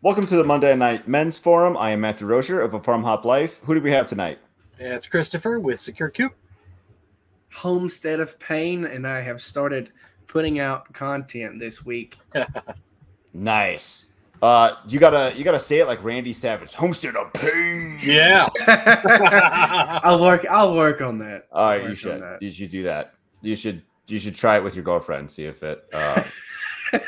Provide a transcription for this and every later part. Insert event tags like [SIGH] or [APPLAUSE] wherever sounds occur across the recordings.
Welcome to the Monday Night Men's Forum. I am Matt DeRocher of A Farm Hop Life. Who do we have tonight? It's Christopher with SecureCoop. Homestead of Payne, and I have started putting out content this week. [LAUGHS] Nice. Uh, you gotta you gotta say it like Randy Savage. Homestead of Pain. Yeah. [LAUGHS] [LAUGHS] I'll work. I'll work on that. All right, you should you should do that. You should you should try it with your girlfriend. See if it uh,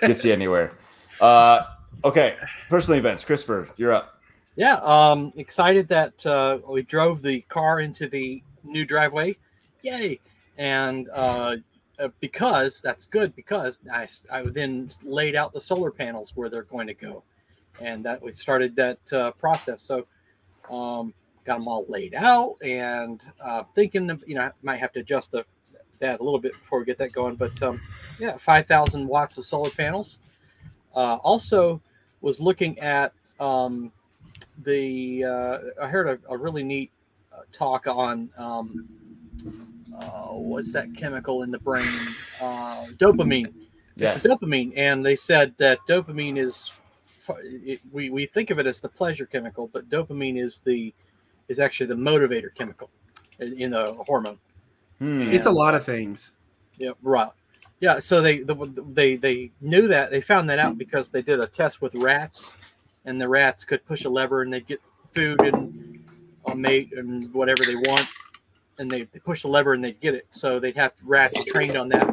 gets you anywhere. Uh, okay. Personal events. Christopher, you're up. yeah. Um, excited that uh, we drove the car into the new driveway. Yay. And uh, uh, because that's good because I, I then laid out the solar panels where they're going to go. And that we started that uh, process. So um, got them all laid out and uh, thinking of, you know, I might have to adjust the that a little bit before we get that going. But um, yeah, 5,000 watts of solar panels. Uh, also, was looking at um, the. Uh, I heard a, a really neat uh, talk on um, uh, what's that chemical in the brain? Uh, dopamine. Yes. It's dopamine, and they said that dopamine is. It, we we think of it as the pleasure chemical, but dopamine is the is actually the motivator chemical in, in the hormone. Hmm. It's a lot of things. Yeah, right. Yeah, so they the, they they knew that they found that out because they did a test with rats, and the rats could push a lever and they'd get food and a mate and whatever they want, and they, they push the lever and they'd get it. So they'd have rats trained on that,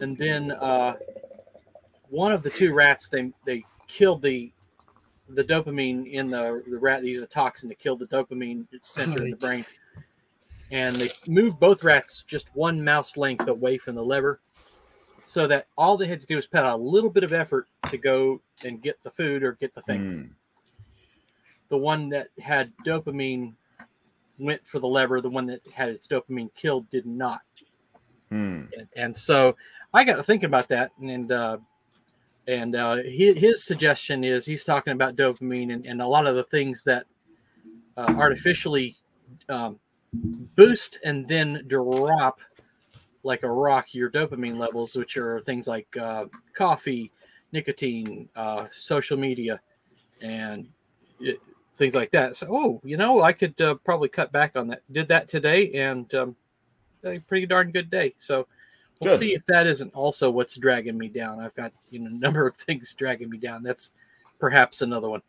and then uh, one of the two rats they they killed the the dopamine in the the rat. They used a toxin to kill the dopamine center in the brain and they moved both rats just one mouse length away from the lever so that all they had to do was put out a little bit of effort to go and get the food or get the thing. Hmm. The one that had dopamine went for the lever, the one that had its dopamine killed did not. Hmm. And, and so I got to thinking about that and uh, and uh, his, his suggestion is he's talking about dopamine and, and a lot of the things that uh, artificially um, boost and then drop like a rock your dopamine levels, which are things like uh, coffee, nicotine, uh, social media, and it, things like that. So, oh, you know, I could uh, probably cut back on that. Did that today, and um, a pretty darn good day. So we'll Good. see if that isn't also what's dragging me down. I've got you know a number of [LAUGHS] things dragging me down. That's perhaps another one.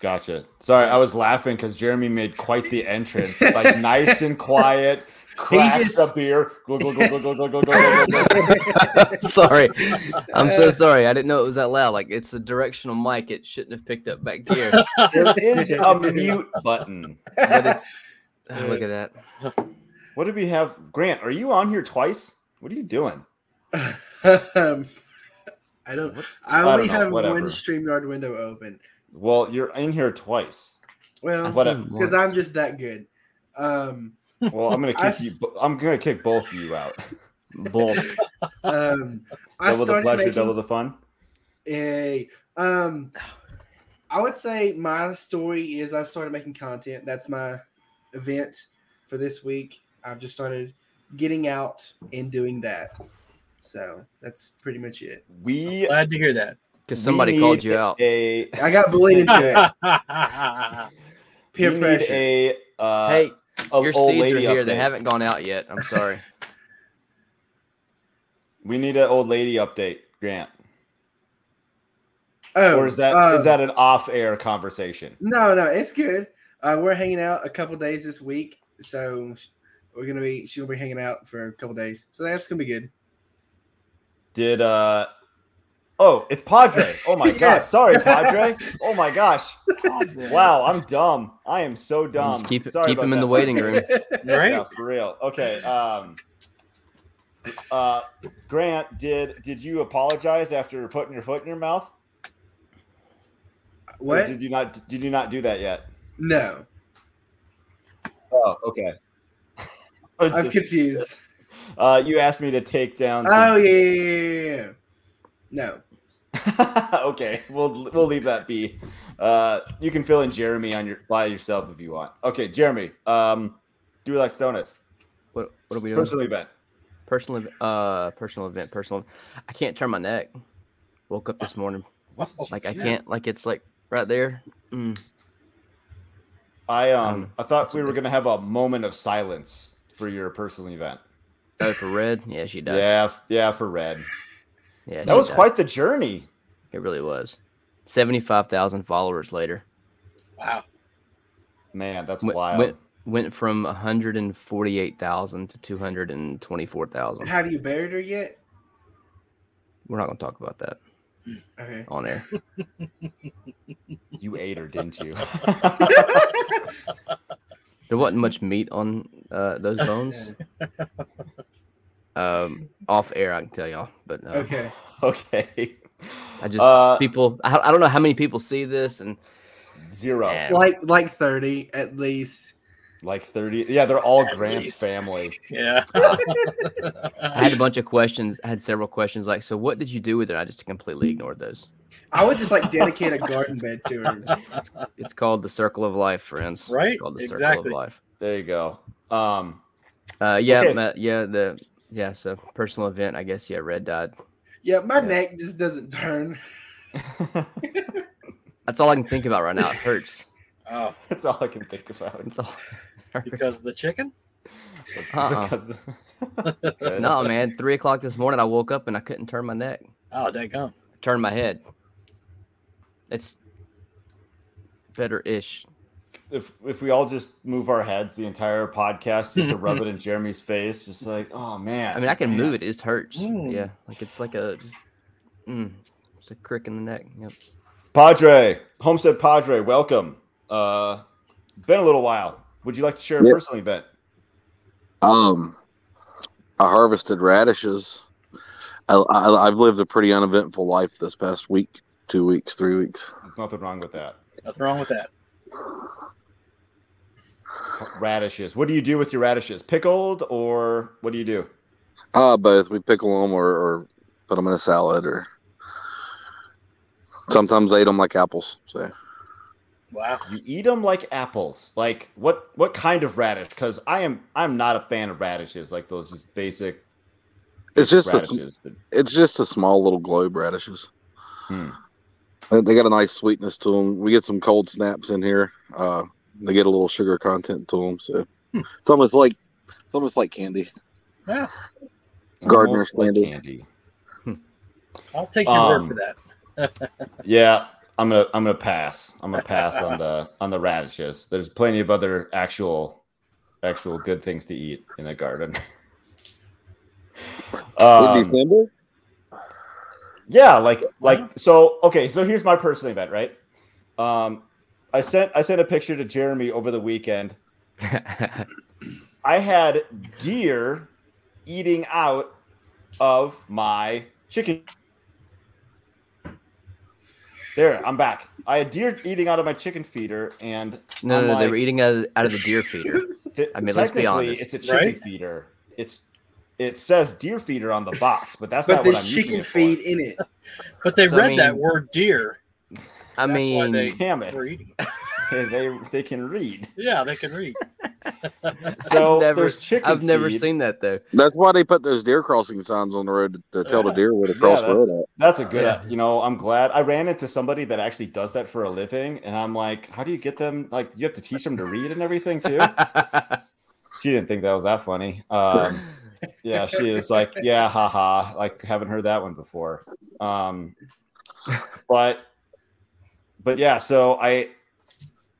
Gotcha. Sorry, I was laughing because Jeremy made quite the entrance, like nice and quiet. Cracks just- a beer. Sorry. I'm so sorry. I didn't know it was that loud. Like it's a directional mic. It shouldn't have picked up back here. There is a mute button. But it's oh, look at that. What did we have? Grant, are you on here twice? What are you doing? um, I don't. I don't only know, have whatever. one Streamyard window open. Well, you're in here twice. Well, I What see a- him because. I'm just that good. Um, Well, I'm gonna [LAUGHS] I kick you. I'm gonna kick both of you out. [LAUGHS] Both. um, I double the pleasure, making double the fun. a. Um, I would say my story is I started making content. That's my event for this week. I've just started getting out and doing that. So that's pretty much it. We glad to hear that. Because somebody called need you out. A I got bullied into it. [LAUGHS] Peer we need pressure. a uh, hey, a your old seeds are lady here. They haven't gone out yet. I'm sorry. [LAUGHS] We need an old lady update, Grant. oh, or is that is um, that an off-air conversation? No, no, it's good. Uh, we're hanging out a couple days this week, so we're gonna be she'll be hanging out for a couple days, so that's gonna be good. Did uh oh it's Padre. [LAUGHS] Oh my Yeah. gosh. Sorry, Padre. Oh my gosh. Wow, I'm dumb. I am so dumb. Just keep Sorry keep about him in that, the waiting room. [LAUGHS] right? Yeah, for real. Okay. Um uh Grant, did did you apologize after putting your foot in your mouth? Or what? did you not did you not do that yet? No, Oh, okay. [LAUGHS] I'm Just- confused. uh you asked me to take down some- Oh yeah, yeah, yeah, yeah, yeah. No, [LAUGHS] okay, we'll we'll leave that be. Uh, you can fill in Jeremy on your by yourself if you want. Okay, Jeremy. Um, do we like donuts? What what are we doing? Personal event. Personal uh personal event. Personal. I can't turn my neck. Woke up this morning. What? Like I can't. Like it's like right there. Mm. I um Um, I thought we were gonna have a moment of silence for your personal event. Oh, for red. Yeah, she died. Yeah, yeah, for red. Yeah That was died. quite the journey. It really was. Seventy-five thousand followers later. Wow. Man, that's Went, wild. went went from one hundred and forty-eight thousand to two hundred and twenty-four thousand. Have you buried her yet? We're not gonna talk about that Okay. on air. You ate her, didn't you? [LAUGHS] There wasn't much meat on uh, those bones. [LAUGHS] um, off air, I can tell y'all, but uh, Okay. [LAUGHS] okay. I just Uh, people. I, I don't know how many people see this, and Zero. Yeah. Like like 30 at least. Like 30. Yeah, they're all At Grant's least. family. [LAUGHS] Yeah. I had a bunch of questions. I had several questions like, "So what did you do with it?" I just completely ignored those. I would just like dedicate a garden bed to her. It's called the circle of life, friends. Right? It's called the circle Exactly. of life. There you go. Um, Uh, yeah, Okay. ma- yeah, the yeah. So personal event, I guess. Yeah, Red died. Yeah, my Yeah. neck just doesn't turn. [LAUGHS] [LAUGHS] That's all I can think about right now. It hurts. Oh, [LAUGHS] that's all I can think about. That's all. it because of the chicken? Uh-uh. Because Good. no, man. Three o'clock this morning, I woke up and I couldn't turn my neck, Oh, daggone. turn my head. It's better ish. If if we all just move our heads the entire podcast just to rub it in [LAUGHS] Jeremy's face, just like, oh man. I mean, I can move it. It just hurts. Mm. Yeah, like it's like a just, mm, it's a crick in the neck. Yep. Padre, Homestead Padre, welcome. Uh, been a little while. Would you like to share a Yep. personal event? Um, I harvested radishes. I, I, I've lived a pretty uneventful life this past week, two weeks, three weeks. There's nothing wrong with that. Nothing wrong with that. Radishes. What do you do with your radishes? Pickled or what do you do? Uh, both. We pickle them or, or put them in a salad, or sometimes I eat them like apples. So Wow. You eat them like apples. Like what? What kind of radish? Because I am I'm not a fan of radishes. Like those just basic. it's just a, but- it's just a small little globe radishes. Hmm. They they got a nice sweetness to them. We get some cold snaps in here. Uh, they get a little sugar content to them, so it's almost like it's almost like candy. Yeah. It's gardener's like candy. candy. I'll take your Um, word for that. [LAUGHS] Yeah, I'm gonna I'm gonna pass. I'm gonna pass on the on the radishes. There's plenty of other actual actual good things to eat in a garden. [LAUGHS] Would um, December? yeah, like like so. Okay, so here's my personal event, right? Um, I sent I sent a picture to Jeremy over the weekend. [LAUGHS] I had deer eating out of my chicken. There, I'm back. I had deer eating out of my chicken feeder, and no, I'm no, they were eating out of, out of the deer feeder. [LAUGHS] I mean, let's be honest. It's a chicken Right? feeder. It's it says deer feeder on the box, but that's But not what there's I'm using chicken it for. feed in it. But they So, I read that word deer. I That's why mean, they Damn it! [LAUGHS] they they can read. Yeah, they can read. [LAUGHS] So I've never, there's chicken. I've never seen that though. That's why they put those deer crossing signs on the road to, to tell the deer where to Yeah, cross the road at. that's a good. Yeah. You know, I'm glad I ran into somebody that actually does that for a living, and I'm like, how do you get them? Like, you have to teach them to read and everything too. [LAUGHS] she didn't think that was that funny. Um, yeah, she is like, yeah, haha. Like, haven't heard that one before. Um, but, but yeah, so I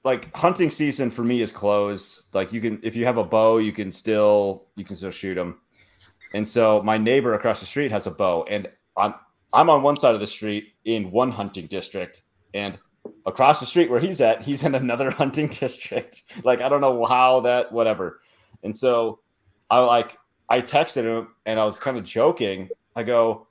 like hunting season for me is closed. Like, you can if you have a bow, you can still you can still shoot them. And so my neighbor across the street has a bow, and I'm I'm on one side of the street in one hunting district, and across the street where he's at, he's in another [LAUGHS] hunting district. Like I don't know how that whatever. And so I like I texted him and I was kind of joking. I go,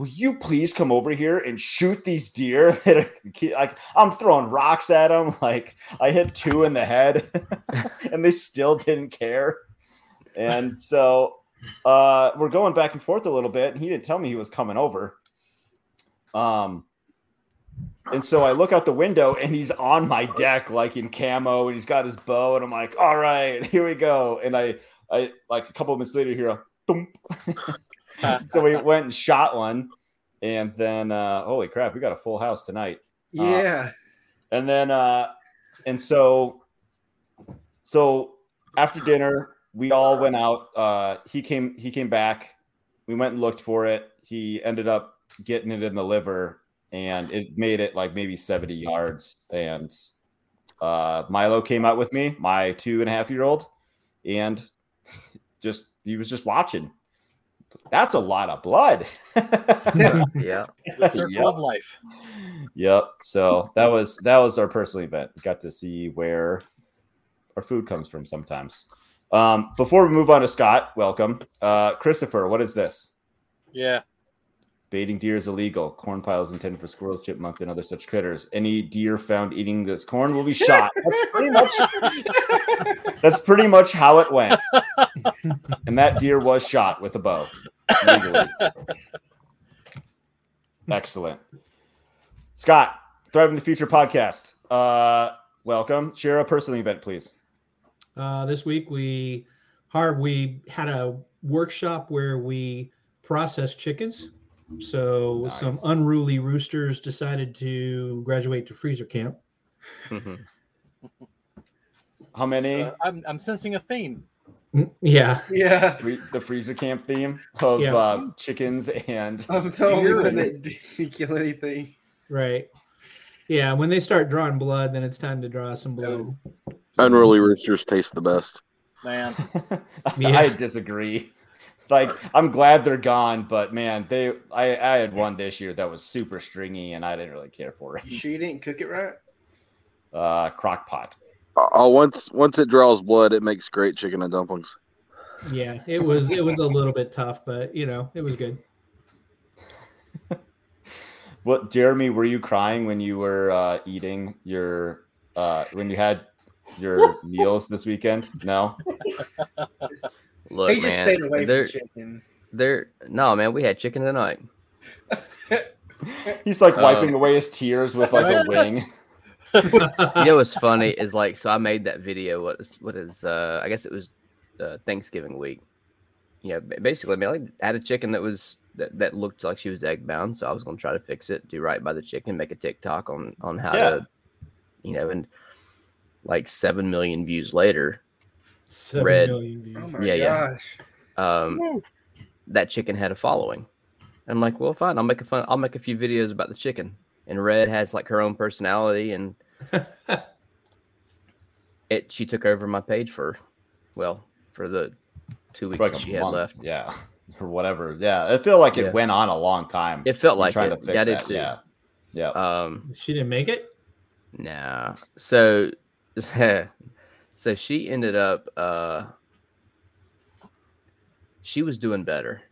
"Will you please come over here and shoot these deer [LAUGHS] that are like I'm throwing rocks at them. [LAUGHS] Like I hit two in the head, [LAUGHS] and they still didn't care. And so uh, we're going back and forth a little bit, and he didn't tell me he was coming over. Um, and so I look out the window, and he's on my deck, like in camo, and he's got his bow, and I'm like, "All right, here we go." And I, I like a couple of minutes later, here. [LAUGHS] so we went and shot one, and then uh, holy crap, we got a full house tonight. Yeah. And then uh and so so after dinner, we all went out. Uh he came he came back. We went and looked for it. He ended up getting it in the liver and it made it like maybe 70 yards. And uh Milo came out with me, my two and a half year old, and [LAUGHS] just he was just watching. That's a lot of blood. yeah. [LAUGHS] The circle Yep. of life. Yep. So that was that was our personal event. Got to see where our food comes from sometimes. Um, before we move on to Scott, welcome. Uh, Christopher, what is this? Yeah. Baiting deer is illegal. Corn piles intended for squirrels, chipmunks, and other such critters. Any deer found eating this corn will be shot. [LAUGHS] That's pretty much that's pretty much how it went. [LAUGHS] and that deer was shot with a bow. Legally. [LAUGHS] Excellent. Scott, Thriving the Future podcast. Uh, welcome. Share a personal event, please. Uh, this week we hard we had a workshop where we processed chickens. So some unruly roosters decided to graduate to freezer camp. Mhm. [LAUGHS] How many? Uh, I'm, I'm sensing a theme. Mm, Yeah, Yeah. Free- the freezer camp theme of Yeah. uh, chickens and [LAUGHS] I'm the only Deer one that didn't kill anything. right. Yeah, when they start drawing blood, then it's time to draw some blood. Unruly roosters taste the best. Man, [LAUGHS] Yeah. I disagree. Like I'm glad they're gone, but man, they I, I had one this year that was super stringy and I didn't really care for You it. sure you didn't cook it right? Uh crock pot. Oh, once once it draws blood, it makes great chicken and dumplings. Yeah, it was it was a little bit tough, but you know it was good. [LAUGHS] What Jeremy, were you crying when you were uh eating your uh when you had your [LAUGHS] meals this weekend? No? Look, he just man, stayed away they're, from chicken. they're no man. We had chicken tonight. [LAUGHS] He's like Um, wiping away his tears with like a wing. You know what's funny [LAUGHS] is like so I made that video. What is what is uh I guess it was uh, Thanksgiving week. You know, basically, I mean, I like, had a chicken that was that, that looked like she was egg bound, so I was gonna try to fix it, do right by the chicken, make a TikTok on on how Yeah. to, you know, and like seven million views later, Seven Red. million views. Oh my Yeah, yeah. gosh. um, that chicken had a following. I'm like, well, fine, I'll make a fun, I'll make a few videos about the chicken. And Red has like her own personality, and [LAUGHS] it she took over my page for, well, for the two weeks for like she had month. left. Yeah. Or whatever. Yeah. It felt like it Yeah. went on a long time. It felt like trying it. to fix Yeah, that. too. Yeah. Yeah. Um, she didn't make it. Nah. So [LAUGHS] so she ended up uh she was doing better.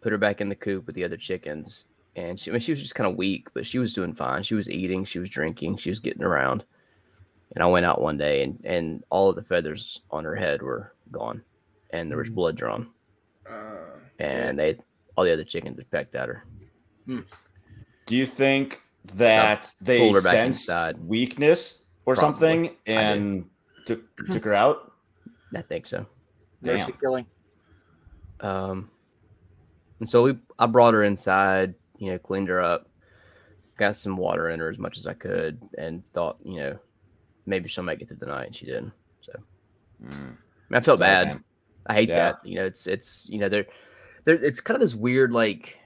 Put her back in the coop with the other chickens. And she I mean she was just kind of weak, but she was doing fine. She was eating, she was drinking, she was getting around. And I went out one day and and all of the feathers on her head were gone. And there was Mm. blood drawn. Uh, And they all the other chickens had pecked at her. Do you think that they pulled her sensed inside. weakness or Probably. something and took took her out? I think so. mercy killing. Um, and so we, I brought her inside, you know, cleaned her up, got some water in her as much as I could, and thought, you know, maybe she'll make it through the night. And she didn't. So Mm. I, mean, I felt Yeah, bad. man. I hate Yeah. that. You know, it's it's you know, they're they're it's kind of this weird like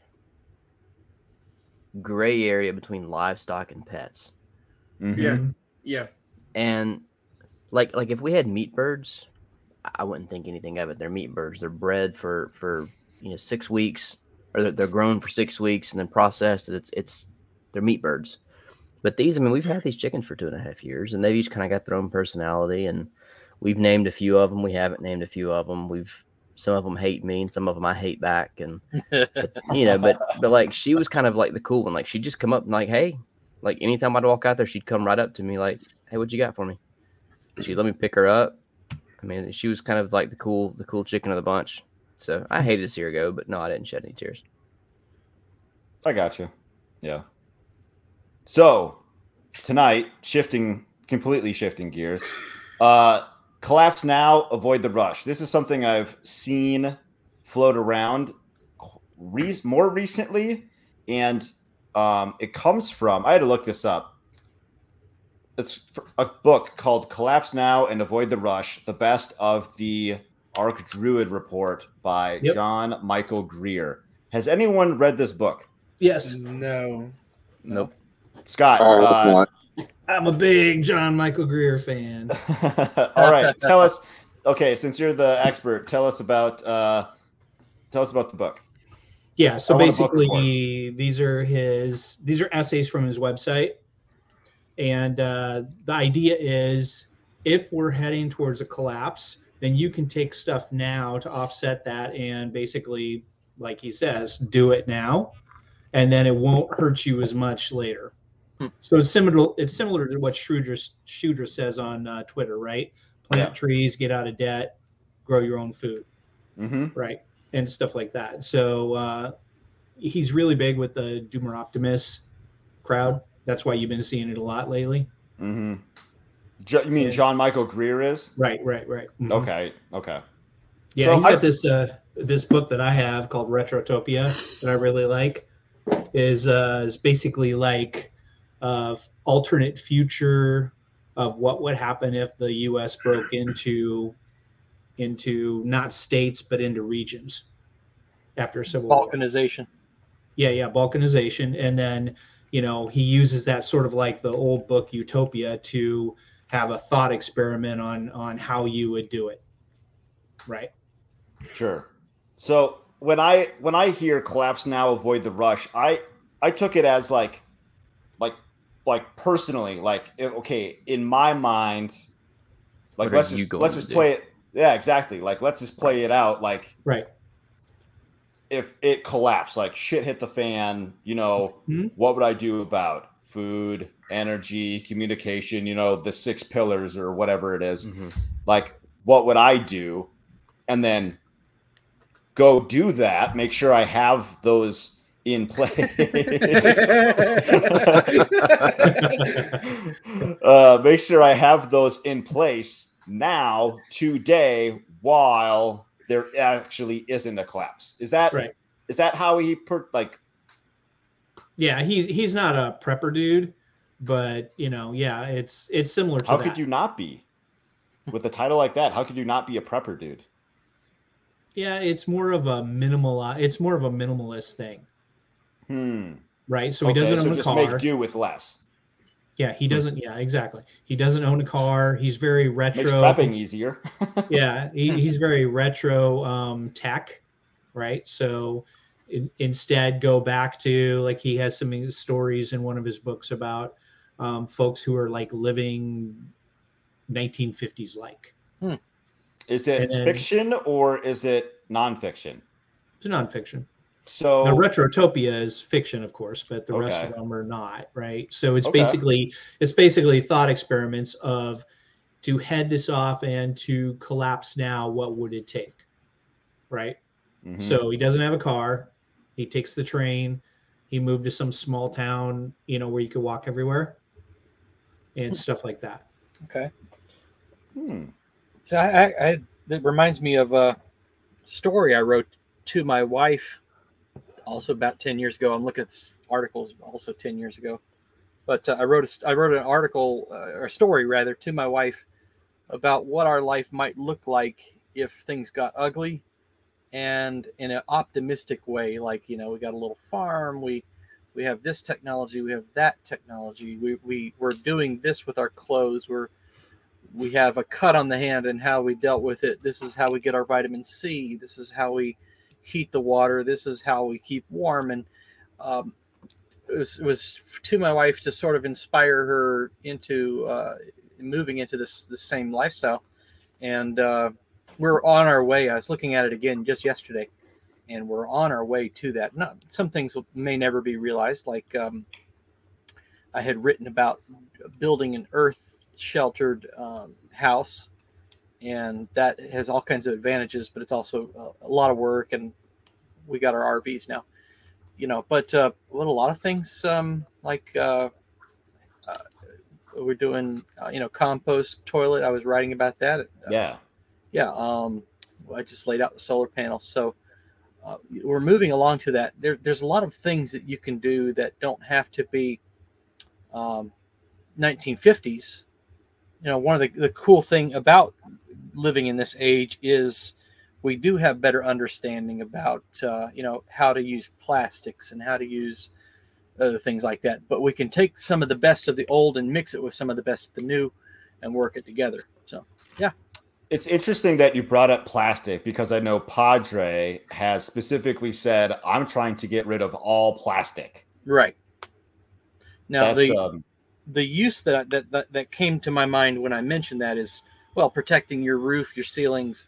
gray area between livestock and pets. Mhm. Yeah. Yeah. And like like if we had meat birds, I- I wouldn't think anything of it. They're meat birds. They're bred for for you know six weeks, or they're, they're grown for six weeks and then processed. And it's it's they're meat birds. But these, I mean, we've had these chickens for two and a half years, and they've each kind of got their own personality. And we've named a few of them. We haven't named a few of them. We've some of them hate me, and some of them I hate back. And [LAUGHS] you know, but but like she was kind of like the cool one. Like she'd just come up and like, hey, like anytime I'd walk out there, she'd come right up to me like, hey, what you got for me? She'd let me pick her up. I mean, she was kind of like the cool the cool chicken of the bunch. So I hated to see her go, but no, I didn't shed any tears. I got you. Yeah. So tonight, shifting completely shifting gears. Uh collapse now, avoid the rush. This is something I've seen float around re- more recently, and um, it comes from. I had to look this up. It's a book called "Collapse Now and Avoid the Rush: The Best of the Archdruid Report" by Yep. John Michael Greer. Has anyone read this book? Yes, No. Nope. Scott. Uh. I'm a big John Michael Greer fan. [LAUGHS] All right, [LAUGHS] tell us. Okay, since you're the expert, tell us about uh, tell us about the book. Yeah, so I want a book basically these are his these are essays from his website. And uh, the idea is if we're heading towards a collapse, then you can take stuff now to offset that and basically, like he says, do it now. And then it won't hurt you as much later. Hmm. So it's similar. It's similar to what Shooter says on uh, Twitter, right? Plant Yeah. trees, get out of debt, grow your own food hmm right and stuff like that so uh he's really big with the doomer optimist crowd that's why you've been seeing it a lot lately hmm Jo- you mean Yeah. John Michael Greer is? right right right Mhm. Okay, okay. yeah So he's I- got this uh this book that i have called retrotopia that i really like is uh is basically like uh alternate future of what would happen if the us broke into into not states but into regions after a civil war Balkanization. yeah yeah balkanization and then you know he uses that sort of like the old book utopia to have a thought experiment on on how you would do it right Sure. So when I when I hear collapse now, avoid the rush, I I took it as like like like personally, like okay, in my mind, like What let's just let's to just do? play it. Yeah, exactly. Like let's just play it out. Like right if it collapsed, like shit hit the fan, you know, Mhm. what would I do about food, energy, communication, you know, the six pillars or whatever it is? Mhm. Like, what would I do? And then go do that, make sure I have those in place. [LAUGHS] uh, make sure I have those in place now, today, while there actually isn't a collapse. Is that Right. is that how he per like yeah he he's not a prepper dude but you know yeah it's it's similar to how that. could you not be? With a title like that, how could you not be a prepper dude? yeah it's more of a minimal it's more of a minimalist thing Hmm. right so he doesn't own a just car make do with less. yeah he doesn't yeah exactly he doesn't own a car he's very retro Makes prepping easier. [LAUGHS] yeah he, he's very retro um, tech right so in, instead go back to like he has some stories in one of his books about um, folks who are like living 1950s like Is it then- fiction or is it nonfiction? it's nonfiction So now retrotopia is fiction of course but the rest of them are not right so it's Okay. basically it's basically thought experiments of to head this off and to collapse now what would it take right Mhm. So he doesn't have a car. He takes the train. He moved to some small town, you know, where you could walk everywhere and stuff like that. Okay. Hmm. So I, I, I that reminds me of a story I wrote to my wife, also about ten years ago. I'm looking at this articles also ten years ago, but uh, I wrote a, I wrote an article uh, or a story rather to my wife about what our life might look like if things got ugly, and in an optimistic way. Like you know, we got a little farm. We we have this technology. We have that technology. We we we're doing this with our clothes. We're we have a cut on the hand and how we dealt with it. This is how we get our vitamin C. This is how we heat the water. This is how we keep warm. And um, it, was, it was to my wife to sort of inspire her into uh, moving into this the same lifestyle. And uh, we're on our way. I was looking at it again just yesterday, and we're on our way to that. Not some things may never be realized, like um, I had written about building an earth sheltered um, house and that has all kinds of advantages but it's also a, a lot of work and we got our rvs now you know but uh, what a lot of things um, like uh, uh, we're doing uh, you know compost toilet i was writing about that Uh, Yeah. Yeah um, i just laid out the solar panels so uh, we're moving along to that. There, there's a lot of things that you can do that don't have to be um, 1950s. You know, one of the, the cool thing about living in this age is we do have better understanding about uh, you know how to use plastics and how to use other things like that. But we can take some of the best of the old and mix it with some of the best of the new, and work it together. So yeah. It's interesting that you brought up plastic because I know Padre has specifically said, "I'm trying to get rid of all plastic." Right. Now That's, the um, the use that, I- that that that came to my mind when I mentioned that is well protecting your roof, your ceilings,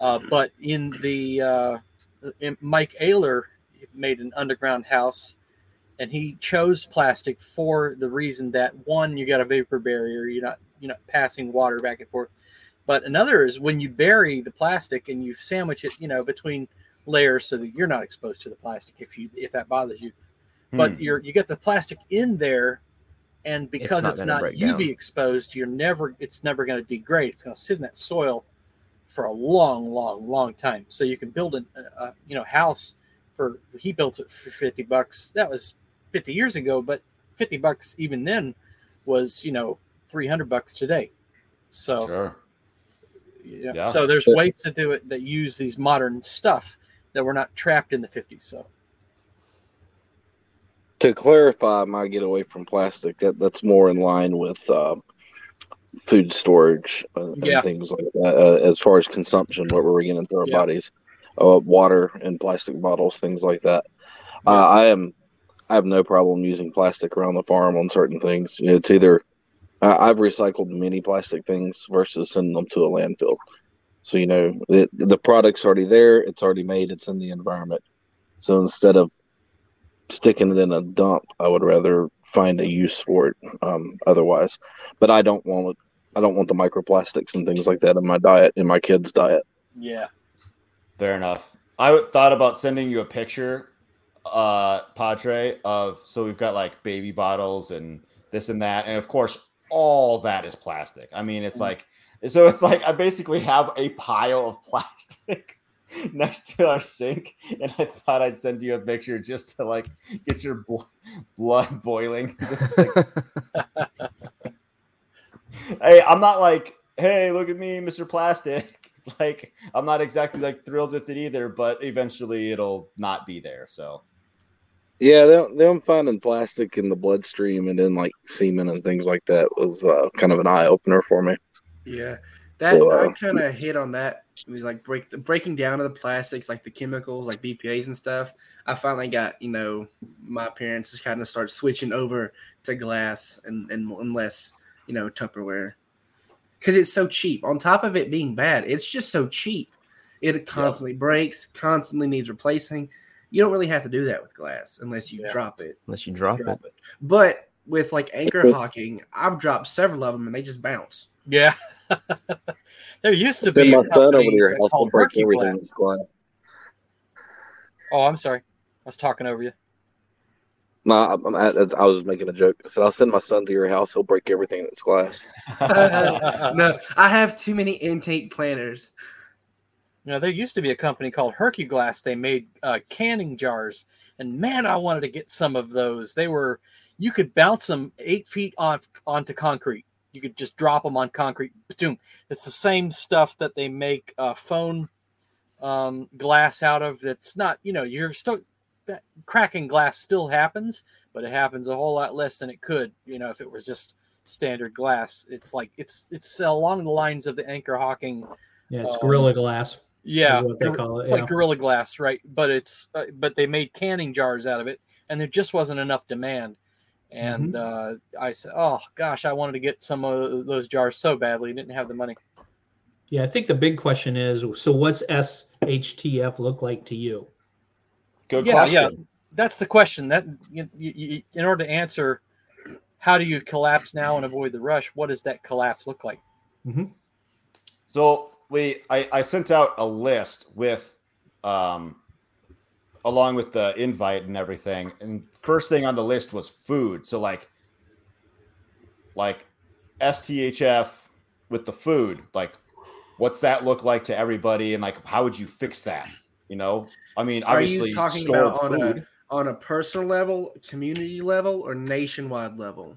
uh, but in the uh, in Mike Oehler made an underground house, and he chose plastic for the reason that one, you got a vapor barrier, you're not you're not passing water back and forth, but another is when you bury the plastic and you sandwich it, you know, between layers so that you're not exposed to the plastic if you if that bothers you but hmm. you're you get the plastic in there and because not it's not, uv down. exposed you're never it's never going to degrade it's going to sit in that soil for a long long long time so you can build an, a, you know house for he built it for 50 bucks that was 50 years ago but 50 bucks even then was you know 300 bucks today so sure. Yeah. Yeah. so there's ways to do it that use these modern stuff that we're not trapped in the 50s so To clarify my getaway from plastic, that, that's more in line with uh, food storage uh, and Yeah. things like that. Uh, as far as consumption, what we're getting into our Yeah. bodies, uh, water and plastic bottles, things like that. Yeah. Uh, I am, I have no problem using plastic around the farm on certain things. It's either I I've recycled many plastic things versus sending them to a landfill. So you know the the product's already there. It's already made. It's in the environment. So instead of sticking it in a dump, I would rather find a use for it. Um, otherwise, but I don't want it. I don't want the microplastics and things like that in my diet, in my kids' diet. yeah Fair enough. I w- thought about sending you a picture, uh, Padre, of so we've got like baby bottles and this and that, and of course, all that is plastic. I mean, it's mm. like so it's like I basically have a pile of [LAUGHS] plastic next to our sink, and I thought I'd send you a picture just to like get your bl- blood boiling. [LAUGHS] Like, [LAUGHS] hey, I'm not like, hey, look at me, Mr. Plastic. Like, I'm not exactly like thrilled with it either, but eventually it'll not be there. So, Yeah, them, them finding plastic in the bloodstream and then like semen and things like that was uh, kind of an eye opener for me. Yeah, that So, I uh, kind of hit on that. It was like break the breaking down of the plastics, like the chemicals, like BPA's and stuff. I finally got you know my parents just kind of start switching over to glass and and, and less you know Tupperware because it's so cheap. On top of it being bad, it's just so cheap. It constantly breaks, constantly needs replacing. You don't really have to do that with glass unless you Yeah. drop it. Unless you drop it. Drop it. But with like Anchor Hocking, I've dropped several of them and they just bounce. Yeah. [LAUGHS] there used to Send be my son over company to your house and called break everything. Glass. that's glass. Oh, I'm sorry. I was talking over you. No, I'm, I, I was making a joke. I said I'll send my son to your house. He'll break everything that's glass. [LAUGHS] no, I have too many intake planners. You know, there used to be a company called Herky Glass. They made uh, canning jars, and man, I wanted to get some of those. They were, you could bounce them eight feet off onto concrete. You could just drop them on concrete. Boom. It's the same stuff that they make uh, phone um, glass out of. That's not, you know, you're still that cracking glass still happens, but it happens a whole lot less than it could. You know, if it was just standard glass. It's like it's it's along the lines of the Anchor Hocking Yeah, it's Um, Gorilla Glass. Yeah, what they call it, It's yeah. like Gorilla Glass, right? But it's uh, but they made canning jars out of it, and there just wasn't enough demand. And Mm-hmm. uh, I said, "Oh gosh, I wanted to get some of those jars so badly, didn't have the money." Yeah, I think the big question is so what's SHTF look like to you? Good Yeah, question. yeah. That's the question. That you, you, you, in order to answer, how do you collapse now and avoid the rush? What does that collapse look like? Mm-hmm. So we, I, I sent out a list with, um, along with the invite and everything. And first thing on the list was food. So like, like STHF with the food. Like, what's that look like to everybody? And like, how would you fix that? You know, I mean, Are obviously, you talking about on food, a on a personal level, community level, or nationwide level?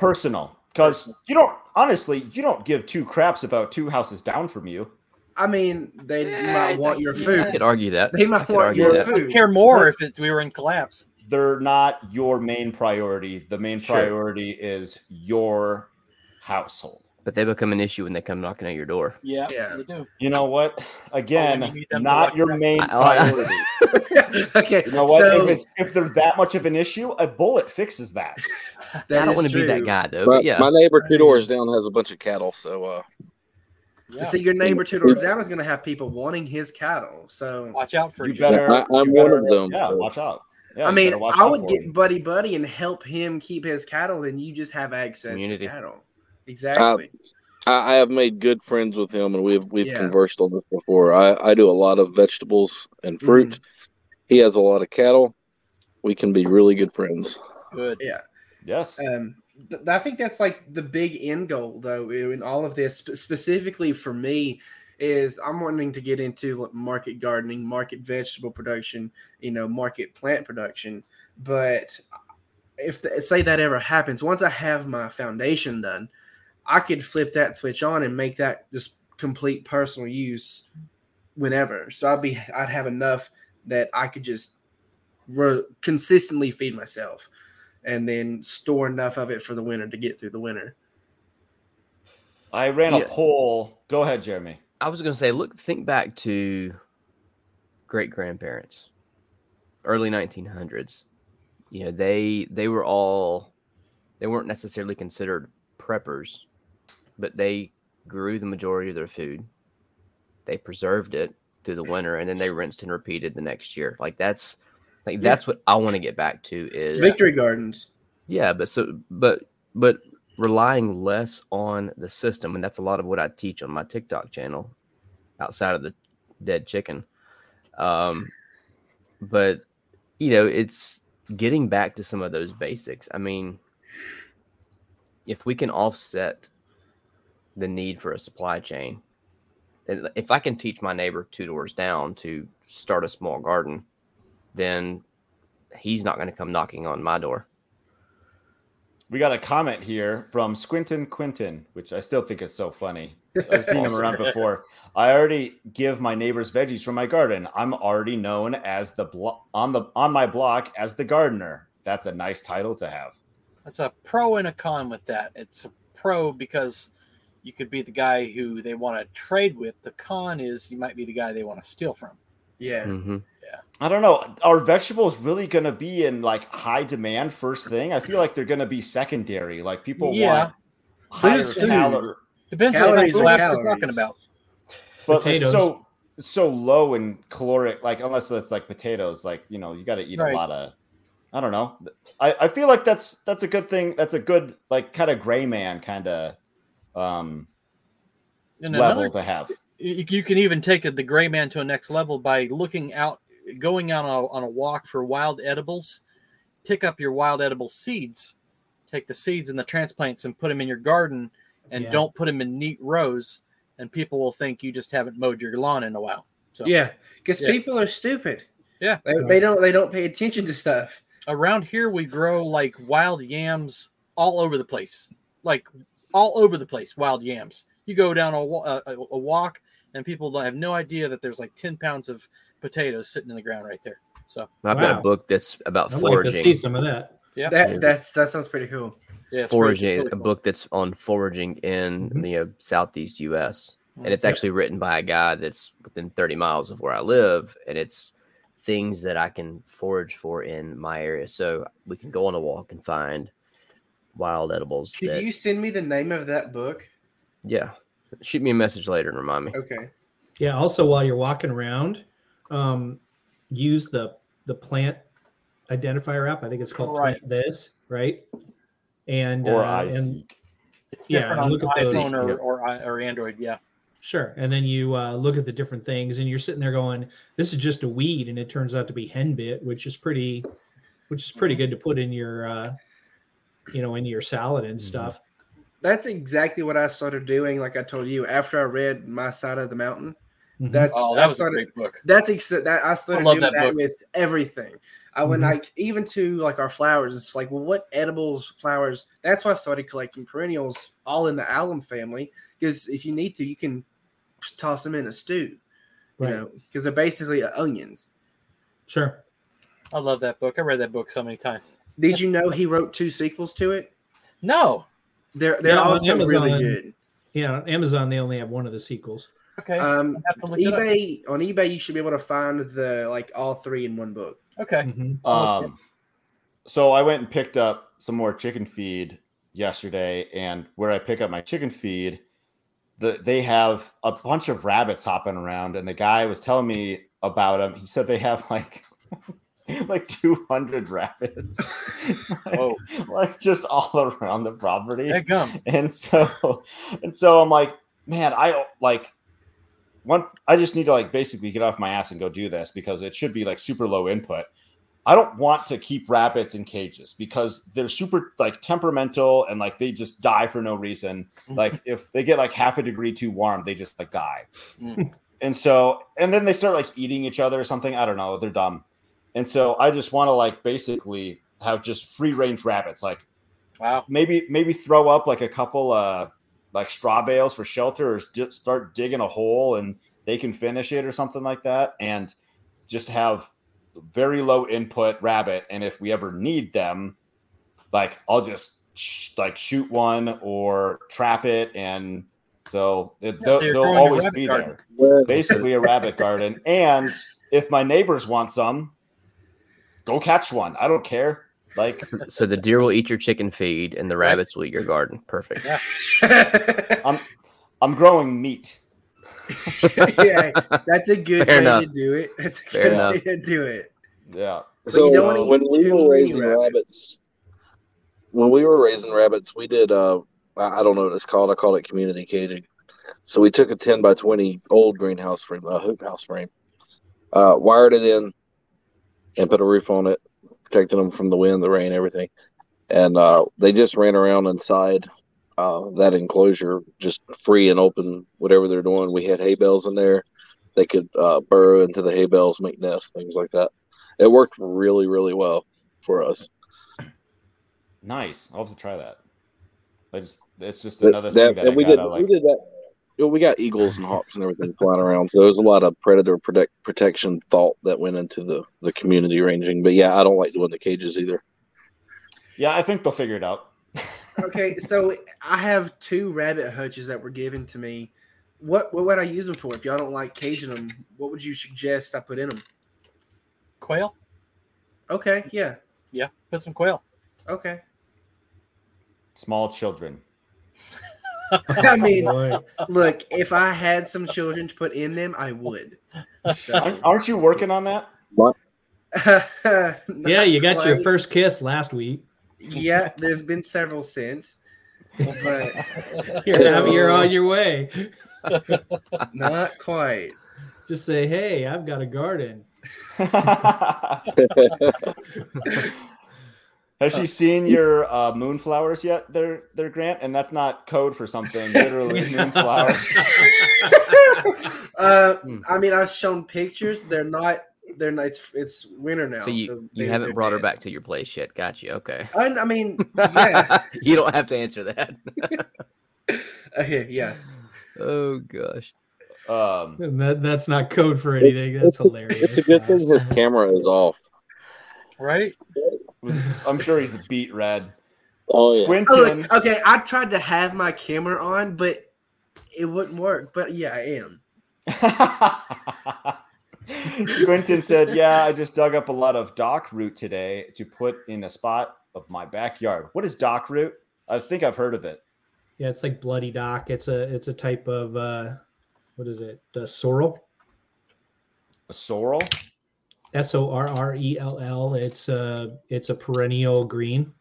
personal, because you don't honestly, you don't give two craps about two houses down from you. I mean, they Yeah, might want your food. I could argue that. They might could want your that. food. I'd care more if it, we were in collapse. They're not your main priority. The main Sure. priority is your household. But they become an issue when they come knocking at your door. Yeah, Yeah. you do. You know what? Again, you need them to not your that. main I- I- priority. [LAUGHS] okay, You know what? So, if it's if they're that much of an issue, a bullet fixes that. [LAUGHS] that I don't want to be that guy though. My, But yeah, my neighbor two doors down has a bunch of cattle, so uh, Yeah. See, your neighbor two doors down is going to have people wanting his cattle. So, Watch out for You each better. I- I'm you one better- of them, Yeah, so- watch out. Yeah, I mean, I would get him. buddy buddy and help him keep his cattle. Then you just have access Community. to cattle. Exactly. I, I have made good friends with him, and we've we've Yeah. conversed on this before. I, I do a lot of vegetables and fruit. He has a lot of cattle. We can be really good friends. good. yeah. Yes. Um, th- I think that's like the big end goal, though, in all of this, spe- specifically for me, is I'm wanting to get into market gardening, market vegetable production, you know, market plant production. But if the, say that ever happens, once I have my foundation done, I could flip that switch on and make that just complete personal use whenever. So I'd be, I'd have enough that I could just re- consistently feed myself and then store enough of it for the winter to get through the winter. I ran Yeah. a poll. Go ahead, Jeremy. I was going to say, look, think back to great grandparents, early 1900s. You know, they they were all they weren't necessarily considered preppers, but they grew the majority of their food. They preserved it through the winter, and then they rinsed and repeated the next year. Like that's like Yeah. that's what I want to get back to is Victory gardens. yeah, but so but but relying less on the system, and that's a lot of what I teach on my TikTok channel, outside of the dead chicken. Um, but you know, it's getting back to some of those basics. I mean, if we can offset the need for a supply chain, if I can teach my neighbor two doors down to start a small garden, then he's not going to come knocking on my door. We got a comment here from Squinton Quinton, which I still think is so funny. [LAUGHS] I've seen him around before. I already give my neighbors veggies from my garden. I'm already known as the blo- on the on my block as the gardener. That's a nice title to have. That's a pro and a con with that. It's a pro because you could be the guy who they want to trade with. The con is you might be the guy they want to steal from. Yeah. hmm I don't know. Are vegetables really going to be in like high demand first thing? I feel like they're going to be secondary. Like people Yeah. want higher Food's calorie, Depends Calories what are kind of collapse we're talking about. but it's Potatoes. so so low in caloric. Like unless it's like potatoes, like you know, you got to eat Right. a lot of. I don't know. I, I feel like that's that's a good thing. That's a good like kind of gray man kind of um And level another, to have. you you can even take the gray man to a next level by looking out, going on a on a walk for wild edibles. Pick up your wild edible seeds, take the seeds and the transplants and put them in your garden, and Yeah. don't put them in neat rows. And people will think you just haven't mowed your lawn in a while. So Yeah. Because Yeah. people are stupid. Yeah. They, they don't they don't pay attention to stuff. around here we grow like wild yams all over the place like all over the place wild yams you go down a, a, a walk and people have no idea that there's like 10 pounds of potatoes sitting in the ground right there so I've got a book that's about I'd like to see some of that. yeah That that's that sounds pretty cool. yeah it's Foraging, really- really a book that's on foraging in Mhm. the uh, southeast U.S. and it's actually written by a guy that's within 30 miles of where I live, and it's things that I can forage for in my area. So we can go on a walk and find wild edibles. Could that- you send me the name of that book? Yeah, shoot me a message later and remind me. Okay. Yeah. Also, while you're walking around, um, use the the plant identifier app. I think it's called Right. Plant This, right? And Or uh, and see. it's yeah, different on look at those, iphone or, or, or android yeah Sure. And then you uh, look at the different things, and you're sitting there going, "This is just a weed," and it turns out to be henbit, which is pretty, which is pretty good to put in your, uh, you know, in your salad and Mhm. stuff. That's exactly what I started doing. Like I told you, after I read My Side of the Mountain, Mhm. That's Oh, I that was a great book. That's ex- that I started love doing that that, with everything. I went Mhm. like even to like our flowers. It's like, well, what edibles flowers? That's why I started collecting perennials, all in the allium family. Because if you need to, you can toss them in a stew. You know, because they're basically onions. Sure. I love that book. I read that book so many times. Did you know he wrote two sequels to it? No. They're they're Yeah, on also really Amazon. good. Yeah, Amazon they only have one of the sequels. Okay. Um, I have to look it up. eBay on eBay, you should be able to find the like all three in one book. Okay. Mhm. Um, so I went and picked up some more chicken feed yesterday, and where I pick up my chicken feed, the they have a bunch of rabbits hopping around, and the guy was telling me about them. He said they have like [LAUGHS] [LAUGHS] like 200 rabbits, [LAUGHS] Whoa. like just all around the property and so and so I'm like, man, I like one I just need to like basically get off my ass and go do this because it should be like super low input. I don't want to keep rabbits in cages because they're super like temperamental and like they just die for no reason. Like if they get like half a degree too warm, they just like die. Mm. and so and then they start like eating each other or something. I don't know. They're dumb. And so I just want to like basically have just free range rabbits. Like Wow. maybe maybe throw up like a couple uh like straw bales for shelter or just start digging a hole and they can finish it or something like that and just have very low input rabbit and if we ever need them like i'll just sh- like shoot one or trap it and so it, Yeah, they'll, so they'll always be garden. there basically a rabbit garden and if my neighbors want some go catch one i don't care like [LAUGHS] So the deer will eat your chicken feed, and the rabbits will eat your garden. Perfect. [LAUGHS] i'm i'm growing meat [LAUGHS] yeah, that's a good Fair way enough. to do it. That's a Fair good enough. way to do it. yeah So you don't wanna when eat we were raising rabbits. rabbits. when we were raising rabbits, we did uh I I don't know what it's called. I called it community caging. So we took a ten by twenty old greenhouse frame, a hoop house frame, uh, wired it in, and put a roof on it, protecting them from the wind, the rain, everything. And uh, they just ran around inside uh, that enclosure, just free and open, whatever they're doing. We had hay bales in there. They could uh, burrow into the hay bales, make nests, things like that. It worked really, really well for us. Nice. I'll have to try that. I just it's just another that- thing that and I we did like. we did that. You know, We got eagles and hawks and everything flying around, so there's a lot of predator protect, protection thought that went into the the community ranging. But yeah, I don't like doing the cages either. Yeah, I think they'll figure it out. [LAUGHS] Okay, so I have two rabbit hutches that were given to me. What what would I use them for? If y'all don't like caging them, what would you suggest I put in them? Quail? Okay, yeah, Yeah. Put some quail. okay. Small children. [LAUGHS] [LAUGHS] I mean, Boy. look, if I had some children to put in them, I would. So, Aren't, aren't you working on that? [LAUGHS] yeah, you got your first kiss last week. Yeah, there's been several since, but You're, I you're on your way. [LAUGHS] not quite. Just say, hey, I've got a garden. Has she seen your uh, moonflowers yet? There, there, Grant, and that's not code for something. Literally, [LAUGHS] moonflowers. [LAUGHS] Uh, Hmm. I mean, I've shown pictures. They're not. They're not. It's, it's winter now. So you so you haven't they're brought her back to your place yet. Got you. Okay. I, I mean, [LAUGHS] yeah, you don't have to answer that. okay, yeah. oh gosh. Um, And that, that's not code for anything. That's hilarious. It's a good thing his camera is off. right? Was- I'm sure he's beat red. Oh yeah. Oh, Squinting. look, okay, I tried to have my camera on, but it wouldn't work. But yeah, I am. [LAUGHS] Squinton said, "Yeah, I just dug up a lot of dock root today to put in a spot of my backyard. What is dock root? I think I've heard of it. Yeah, it's like bloody dock. It's a it's a type of uh, what is it? Uh, sorrel. A sorrel? S O R R E L L. It's a it's a perennial green.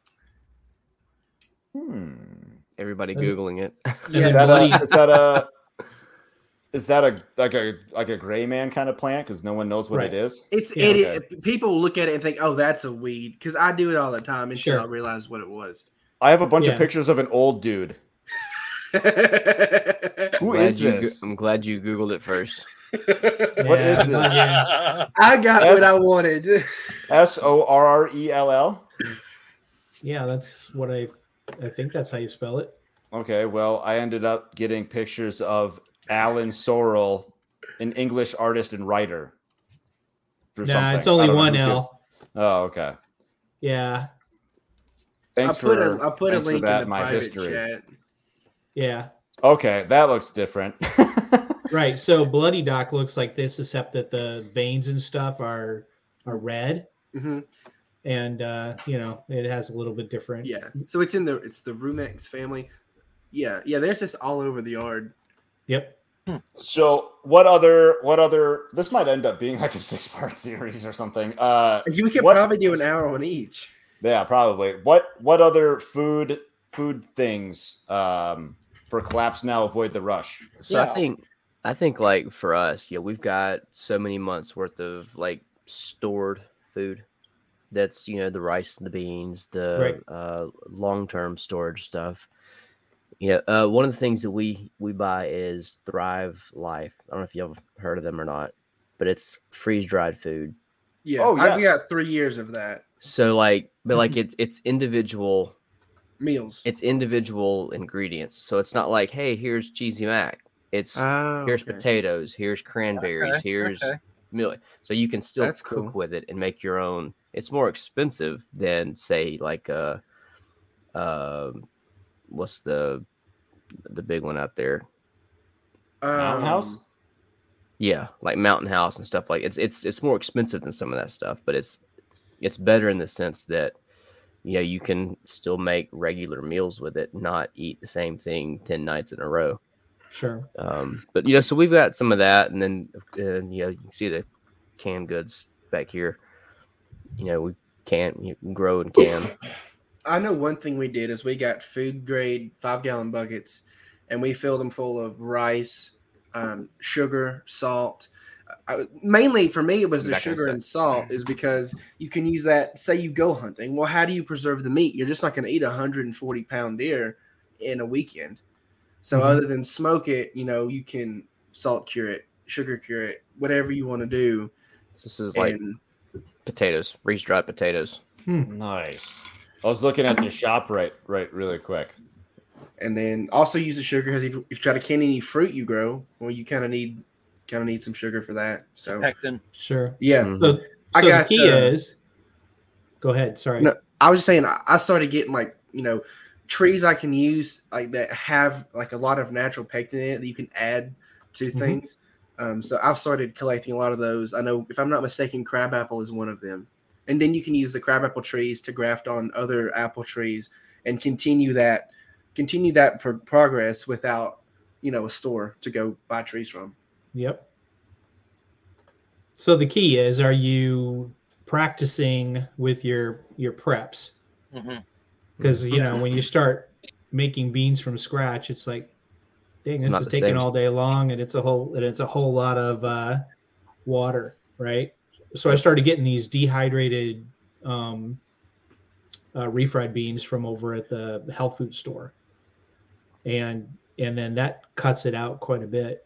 Hmm. Everybody googling it. Yeah. [LAUGHS] Is that, a, is that a is that a like a like a gray man kind of plant? Because no one knows what Right. it is. It's Yeah, it, People look at it and think, "Oh, that's a weed," because I do it all the time until Sure. I realize what it was. I have a bunch Yeah. of pictures of an old dude. [LAUGHS] Who Glad is you go- this? I'm glad you googled it first. [LAUGHS] What is this? [LAUGHS] I got what I wanted. [LAUGHS] S O R R E L L. Yeah, that's what I. I think that's how you spell it. Okay, well, I ended up getting pictures of Alan Sorrell, an English artist and writer. for Nah, something. it's only one L. Oh, okay. Yeah, Thanks I put for a I put a link that in the my private history. chat. yeah. Okay, that looks different. Right. So Bloody Dock looks like this, except that the veins and stuff are are red, hmm and uh, you know it has a little bit different. Yeah. So it's in the it's the Rumex family. Yeah, yeah. There's this all over the yard. Yep. so, what other what other this might end up being like a six part series or something. Uh We could What- probably do an hour on each. yeah, probably. What what other food food things um for collapse now avoid the rush? So Yeah. I think I think like for us, yeah, we've got so many months worth of like stored food. That's you know the rice and the beans, the Right. uh, long term storage stuff. You know, uh, one of the things that we we buy is Thrive Life. I don't know if you've heard of them or not, but it's freeze dried food. Yeah. Oh, I've got three years of that. So like, but like [LAUGHS] it's it's individual Meals. it's individual ingredients. So it's not like, hey, here's cheesy mac. It's Oh, here's okay. potatoes, here's cranberries, Okay, here's okay. milk. So you can still That's cook cool. with it and make your own. It's more expensive than say like uh um what's the the big one out there? Mountain Um, House? Yeah, like Mountain House and stuff like it's it's it's more expensive than some of that stuff, but it's it's better in the sense that you know you can still make regular meals with it, not eat the same thing ten nights in a row. Sure. Um, but you know, so we've got some of that, and then and, you know you can see the canned goods back here. You know, we can you can grow and can. I know one thing we did is we got food grade five gallon buckets, and we filled them full of rice, um, sugar, salt. I, mainly for me, it was the That kind of sugar and salt, is because you can use that. Say you go hunting. Well, how do you preserve the meat? You're just not going to eat a 140 pound deer in a weekend. So Mhm. other than smoke it, you know, you can salt cure it, sugar cure it, whatever you want to do. This is like and potatoes, freeze dried potatoes. Nice. I was looking at the shop right right really quick. and then also use the sugar because if, if you try to can any fruit you grow, well, you kind of need kind of need some sugar for that. So Pectin. Sure. yeah, Mhm. So, I so got, the key uh, is. Go ahead. Sorry. No. I was just saying I I started getting like you know trees I can use like that have like a lot of natural pectin in it that you can add to Mhm. things. Um, so I've started collecting a lot of those. I know if I'm not mistaken, crabapple is one of them. And then you can use the crabapple trees to graft on other apple trees and continue that continue that pro- progress without you know a store to go buy trees from. Yep. So the key is: Are you practicing with your your preps? Mhm. Because you know when you [LAUGHS] start making beans from scratch, it's like, dang, It's this is taking same. all day long, and it's a whole and it's a whole lot of uh, water, right? So I started getting these dehydrated um, uh, refried beans from over at the health food store, and and then that cuts it out quite a bit.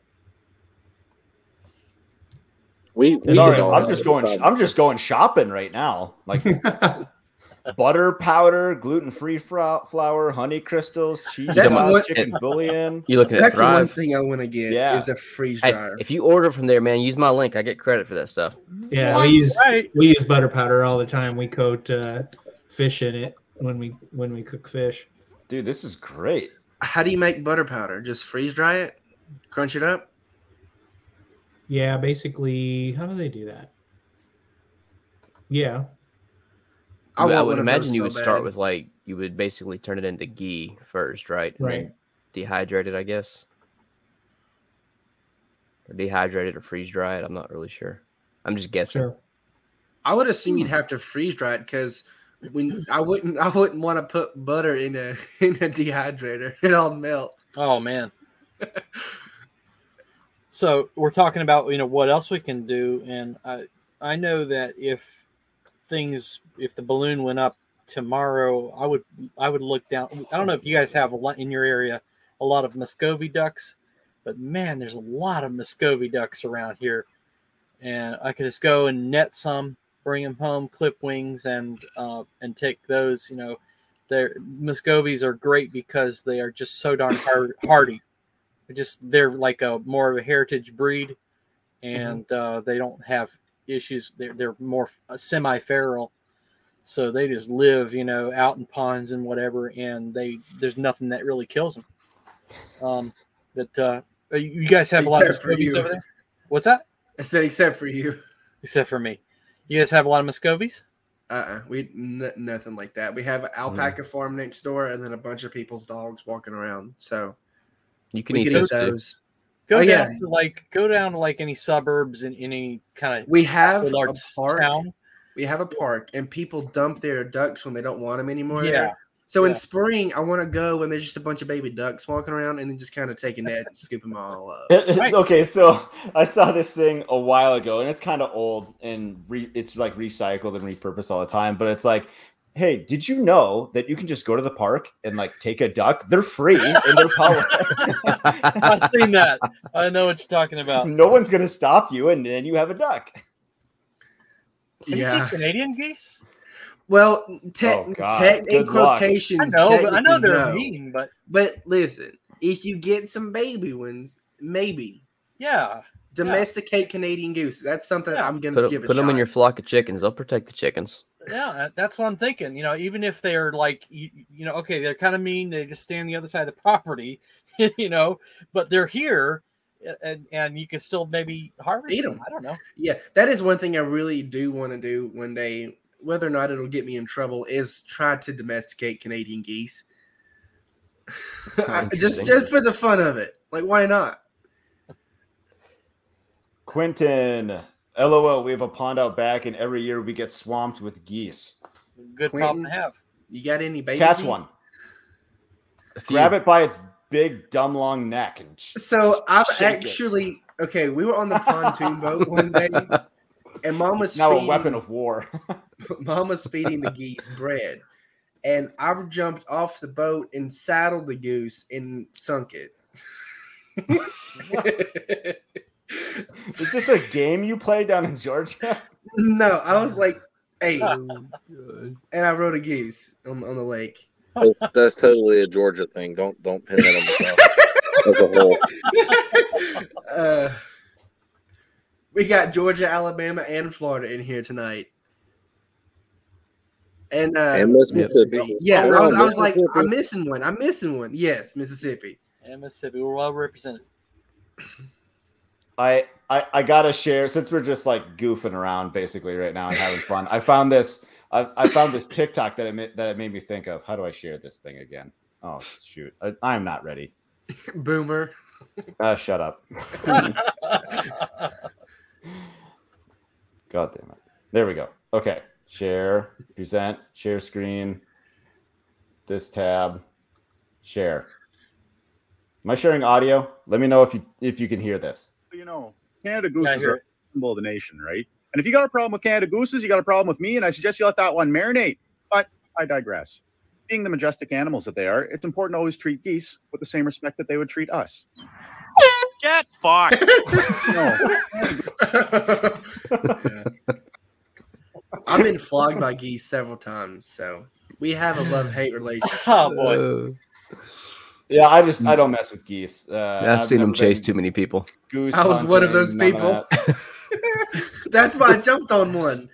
We, we Sorry, I'm just going I'm just going shopping right now. Like [LAUGHS] butter powder, gluten-free fra- flour, honey crystals, [LAUGHS] cheese That's sauce, what- chicken bouillon. You looking at That's the one thing I want to get Yeah. is a freeze Hey, dryer. if you order from there, man, use my link. I get credit for that stuff. Yeah, What? we use Right. we use butter powder all the time. We coat uh, fish in it when we when we cook fish. Dude, this is great. How do you make butter powder? Just freeze dry it, crunch it up. Yeah, basically, how do they do that? Yeah, I, would- I would imagine those you so would start bad. with like you would basically turn it into ghee first, right? And Right. then dehydrate it, I guess. Or dehydrate it or freeze dry it. I'm not really sure. I'm just guessing. sure. I would assume you'd hmm. have to freeze dry it because when I wouldn't, I wouldn't want to put butter in a [LAUGHS] in a dehydrator. [LAUGHS] It all melt. Oh man. so we're talking about you know what else we can do, and I I know that if things if the balloon went up tomorrow, I would I would look down. I don't know if you guys have a lot in your area a lot of Muscovy ducks, but man, there's a lot of Muscovy ducks around here, and I could just go and net some, bring them home, clip wings, and uh, and take those. You know, they're Muscovies are great because they are just so darn hard, hardy. They're just they're like a more of a heritage breed, and uh, they don't have issues. They're they're more semi feral, so they just live, you know, out in ponds and whatever, and they there's nothing that really kills them. Um, that uh, you you guys have a lot of Muscovies over there. What's that? I said except for you. Except for me, you guys have a lot of Muscovies. Uh-uh. We n- nothing like that. We have an alpaca farm next door, and then a bunch of people's dogs walking around. So You can we eat can eat those. Go Oh, down yeah. to like go down to like any suburbs in any kind of We have of a large park. town. We have a park, and people dump their ducks when they don't want them anymore. Yeah, there. So in spring, I want to go when there's just a bunch of baby ducks walking around, and then just kind of take a net and scoop them all up. Right. okay, so [LAUGHS] I saw this thing a while ago, and it's kind of old and re- it's like recycled and repurposed all the time. But it's like, hey, did you know that you can just go to the park and like take a duck? They're free and they're power. [LAUGHS] I've seen that. I know what you're talking about. no one's gonna stop you, and then you have a duck. Can you Yeah. eat Canadian geese? Well, te- Oh, God. te- in quotations, I know, but I know they're no. mean, but But listen, if you get some baby ones, maybe yeah, domesticate Canadian goose. That's something Yeah. I'm gonna Put, give a put them in your flock of chickens. They'll protect the chickens. Yeah, that's what I'm thinking. You know, even if they're like, you, you know, okay, they're kind of mean. They just stay on the other side of the [LAUGHS] property, [LAUGHS] you know, but they're here, and and you can still maybe harvest Eat them. I don't know. Yeah, that is one thing I really do want to do one day. Whether or not it'll get me in trouble is try to domesticate Canadian geese. [LAUGHS] Just just for the fun of it. Like why not? Quentin, lol, we have a pond out back, and every year we get swamped with geese. Good problem to have. You got any baby Catch geese? one, A grab it by its big, dumb, long neck, and sh- So I've Shake it. actually okay. We were on the pontoon boat one day, [LAUGHS] and Mom was now a weapon of war. [LAUGHS] [LAUGHS] Mom was feeding the geese bread, and I've jumped off the boat and saddled the goose and sunk it. Is this a game you play down in Georgia? no, I was like, "Hey," Oh, and I rode a goose on, on the lake. That's, that's totally a Georgia thing. Don't don't pin that on myself as a whole. [LAUGHS] uh, we got Georgia, Alabama, and Florida in here tonight. And, uh, And Mississippi. Yeah, Oh, I was, I was like, I'm missing one. I'm missing one. Yes, Mississippi. And Mississippi, we're well represented. I, I I gotta share since we're just like goofing around basically right now and having fun. I found this I, I found this TikTok that it that it made me think of. How do I share this thing again? Oh shoot, I, I'm not ready. [LAUGHS] Boomer. Uh, shut up. [LAUGHS] God damn it. There we go. Okay. Share, present, share screen, this tab, share. Am I sharing audio? Let me know if you if you can hear this. You know, Canada Yeah, is gooses hear are it. a symbol of the nation, right? And if you got a problem with Canada gooses, you got a problem with me, and I suggest you let that one marinate. But I digress. Being the majestic animals that they are, it's important to always treat geese with the same respect that they would treat us. Get fucked. [LAUGHS] no, Yeah. [LAUGHS] I've been flogged by geese several times, so we have a love hate [LAUGHS] relationship. oh boy. Uh, Yeah, I just I don't mess with geese. Uh, I've, seen them chase too many people. Goose I was one of those hunting, none people. that. [LAUGHS] That's why I jumped on one.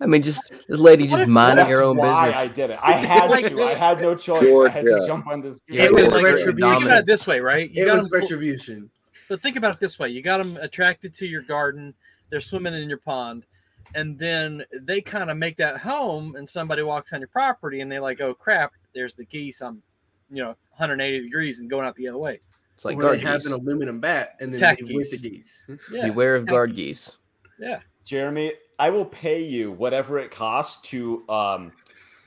I mean, just this lady just minding her own why business. I did it. I had to. I had no choice. I had to jump on this. Yeah, It was like retribution. Think about it this way, right? You It got was them, retribution. but think about it this way: you got them attracted to your garden. They're swimming in your pond, and then they kind of make that home, and somebody walks on your property, and they're like, "Oh crap! There's the geese. I'm, you know, 180 degrees and going out the other way." It's like Or guard they have geese. an aluminum bat and then Tack they whip geese. the geese. [LAUGHS] Yeah, Beware of guard geese. yeah. Jeremy, I will pay you whatever it costs to um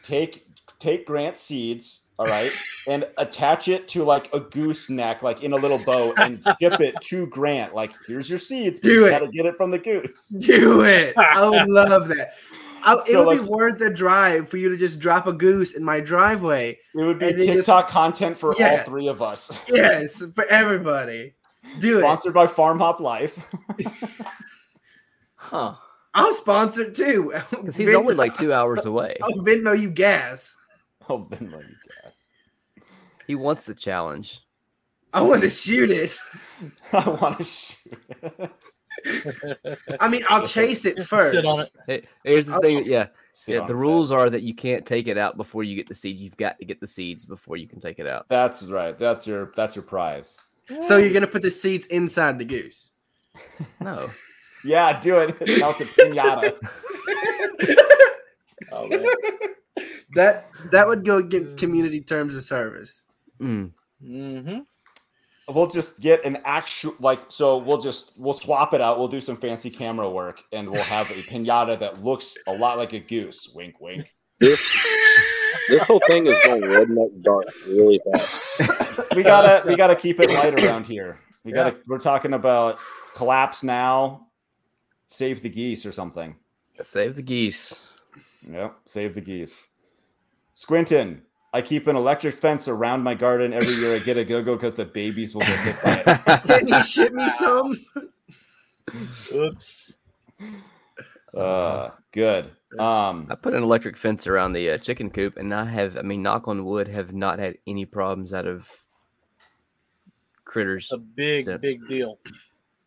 take take Grant seeds, all right, [LAUGHS] and attach it to like a gooseneck, like in a little boat, and ship it to Grant. Like, here's your seeds. Do it. Gotta get it from the goose. Do it. I would [LAUGHS] love that. I, it So, would like- be worth the drive for you to just drop a goose in my driveway. It would be And then just- TikTok content for all three of us. [LAUGHS] Yes, for everybody. Do it. Sponsored by FarmHopLife. [LAUGHS] Huh? I'll sponsor it too. Because he's only like two hours [LAUGHS] away. I'll Venmo you gas. oh, Venmo, you guys. He wants the challenge. I want to shoot it. I want to shoot it. I mean, I'll chase it first. Sit on it. Hey, here's the I'll thing. s- Yeah, yeah. The rules head. are that you can't take it out before you get the seeds. You've got to get the seeds before you can take it out. That's right. That's your that's your prize. So you're gonna put the seeds inside the goose. [LAUGHS] No. Yeah, do it. Now it's a pinata. [LAUGHS] Oh, man. That that would go against community terms of service. Mm. hmm We'll just get an actual like so we'll just we'll swap it out. We'll do some fancy camera work and we'll have a pinata that looks a lot like a goose. Wink wink. This this whole thing is going redneck dark really fast. [LAUGHS] We gotta we gotta keep it light around here. We gotta we're talking about collapse now, save the geese or something. Save the geese. Yep, save the geese. Squinton, I keep an electric fence around my garden every year. I get a go go because the babies will get hit by it. [LAUGHS] Can you ship me some? Oops. Uh, good. Um, I put an electric fence around the uh, chicken coop, and I have, I mean, knock on wood, have not had any problems out of critters. A big, Sense. big deal.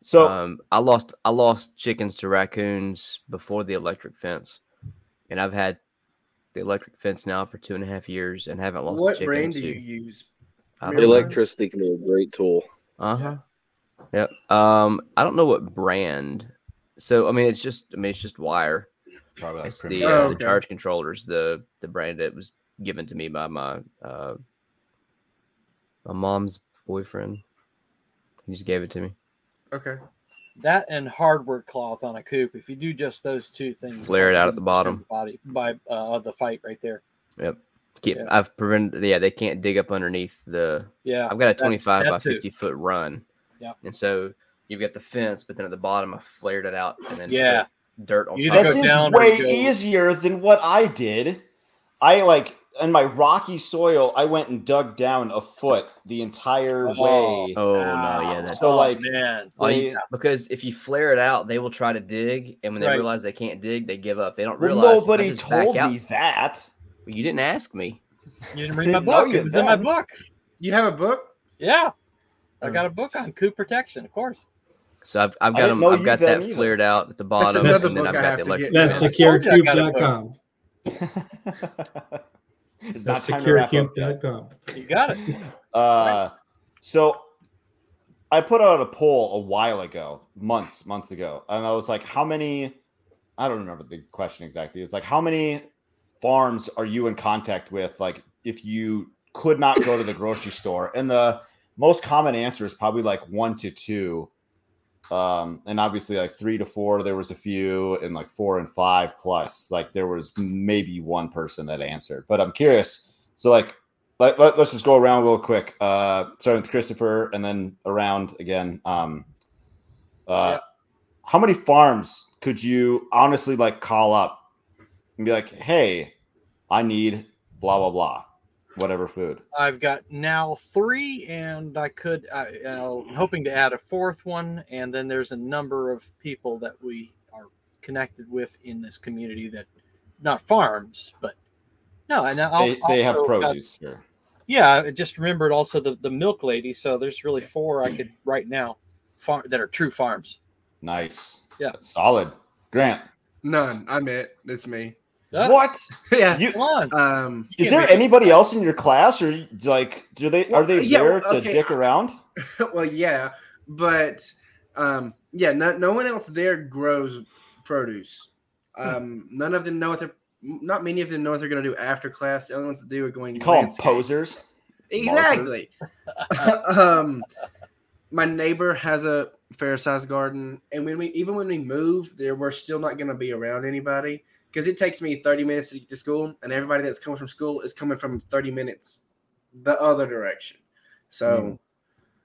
so um, I lost, I lost chickens to raccoons before the electric fence, and I've had the electric fence now for two and a half years, and haven't lost. What a chicken brand do you use? I know. Electricity can be a great tool. Uh huh. Yep. Um, I don't know what brand. So I mean, it's just, I mean, it's just wire. probably like It's the, primitive. uh, Oh, the charge controllers, the the brand that was given to me by my uh, my mom's boyfriend. He just gave it to me. Okay. That and hardware cloth on a coop. If you do just those two things, Flare it out at the 100% bottom. Body by uh, the fight right there. Keep, Yeah. I've prevented. Yeah, they can't dig up underneath the. Yeah. I've got a That's- 25 that by too. 50 foot run. Yeah. And so you've got the fence, but then at the bottom I flared it out and then Yeah. dirt on You top. either that seems down way easier than what I did. I like in my rocky soil. I went and dug down a foot the entire Oh. way. Oh no, yeah, that's So, oh, like, man. All you- They- because if you flare it out, they will try to dig, and when they Right. realize they can't dig, they give up. They don't realize. if I nobody told me that. Well, you didn't ask me. You didn't read my book. It was in my book. You have a book? Yeah. I Oh. got a book on coop protection, of course. So I've, I've got them. I've got that either. flared out at the bottom, another and then I've got have the to electric. That's Yeah. I told you I got a book. securecoop.com. [LAUGHS] it's That's not time to wrap up yet. You got it. Uh, so I put out a poll a while ago, months, months ago, and I was like, "How many?" I don't remember the question exactly. It's like, "How many farms are you in contact with?" Like, if you could not go to the grocery store, and the most common answer is probably like one to two, um, and obviously like three to four. There was a few, and like four and five plus. Like there was maybe one person that answered, but I'm curious. So like let, let, us just go around real quick. Uh, starting with Christopher and then around again. Um, uh, How many farms could you honestly like call up and be like, hey, I need blah, blah, blah, whatever food? I've got now three, and I could, I, uh, hoping to add a fourth one. And then there's a number of people that we are connected with in this community that, not farms, but no, and I'll, They, they have also got- produce. Sure. yeah, I just remembered also the the milk lady. So there's really four I could right now, farm that are true farms. Nice. Yeah. That's solid. Grant. None. I'm it. It's me. Ah, What? [LAUGHS] yeah. You, Come on. Um. Is there make- anybody else in your class or like do they are they Well, yeah, there to dick around? [LAUGHS] well, yeah, but um, yeah, no, no one else there grows produce. Um, none of them know what they're. Not many of them know what they're going to do after class. The only ones that do are going. You call them [LAUGHS] posers. Exactly. um, my neighbor has a fair sized garden, and when we even when we move, there we're still not going to be around anybody because it takes me thirty minutes to get to school, and everybody that's coming from school is coming from thirty minutes the other direction. So,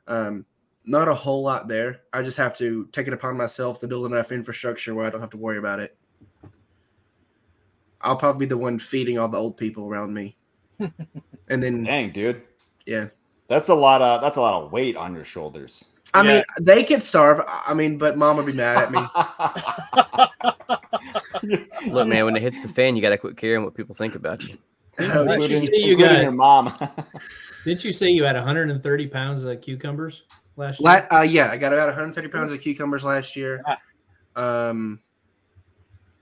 um, not a whole lot there. I just have to take it upon myself to build enough infrastructure where I don't have to worry about it. I'll probably be the one feeding all the old people around me. [LAUGHS] and then Dang, dude. yeah. That's a lot of that's a lot of weight on your shoulders. I Yeah. mean, they could starve. I mean, but mom would be mad at me. [LAUGHS] Look, man, when it hits the fan, you got to quit caring what people think about you. [LAUGHS] Didn't you including, say you got- your mom. [LAUGHS] Didn't you say you had 130 pounds of cucumbers last year? La- uh, yeah, I got about 130 pounds of cucumbers last year. Um,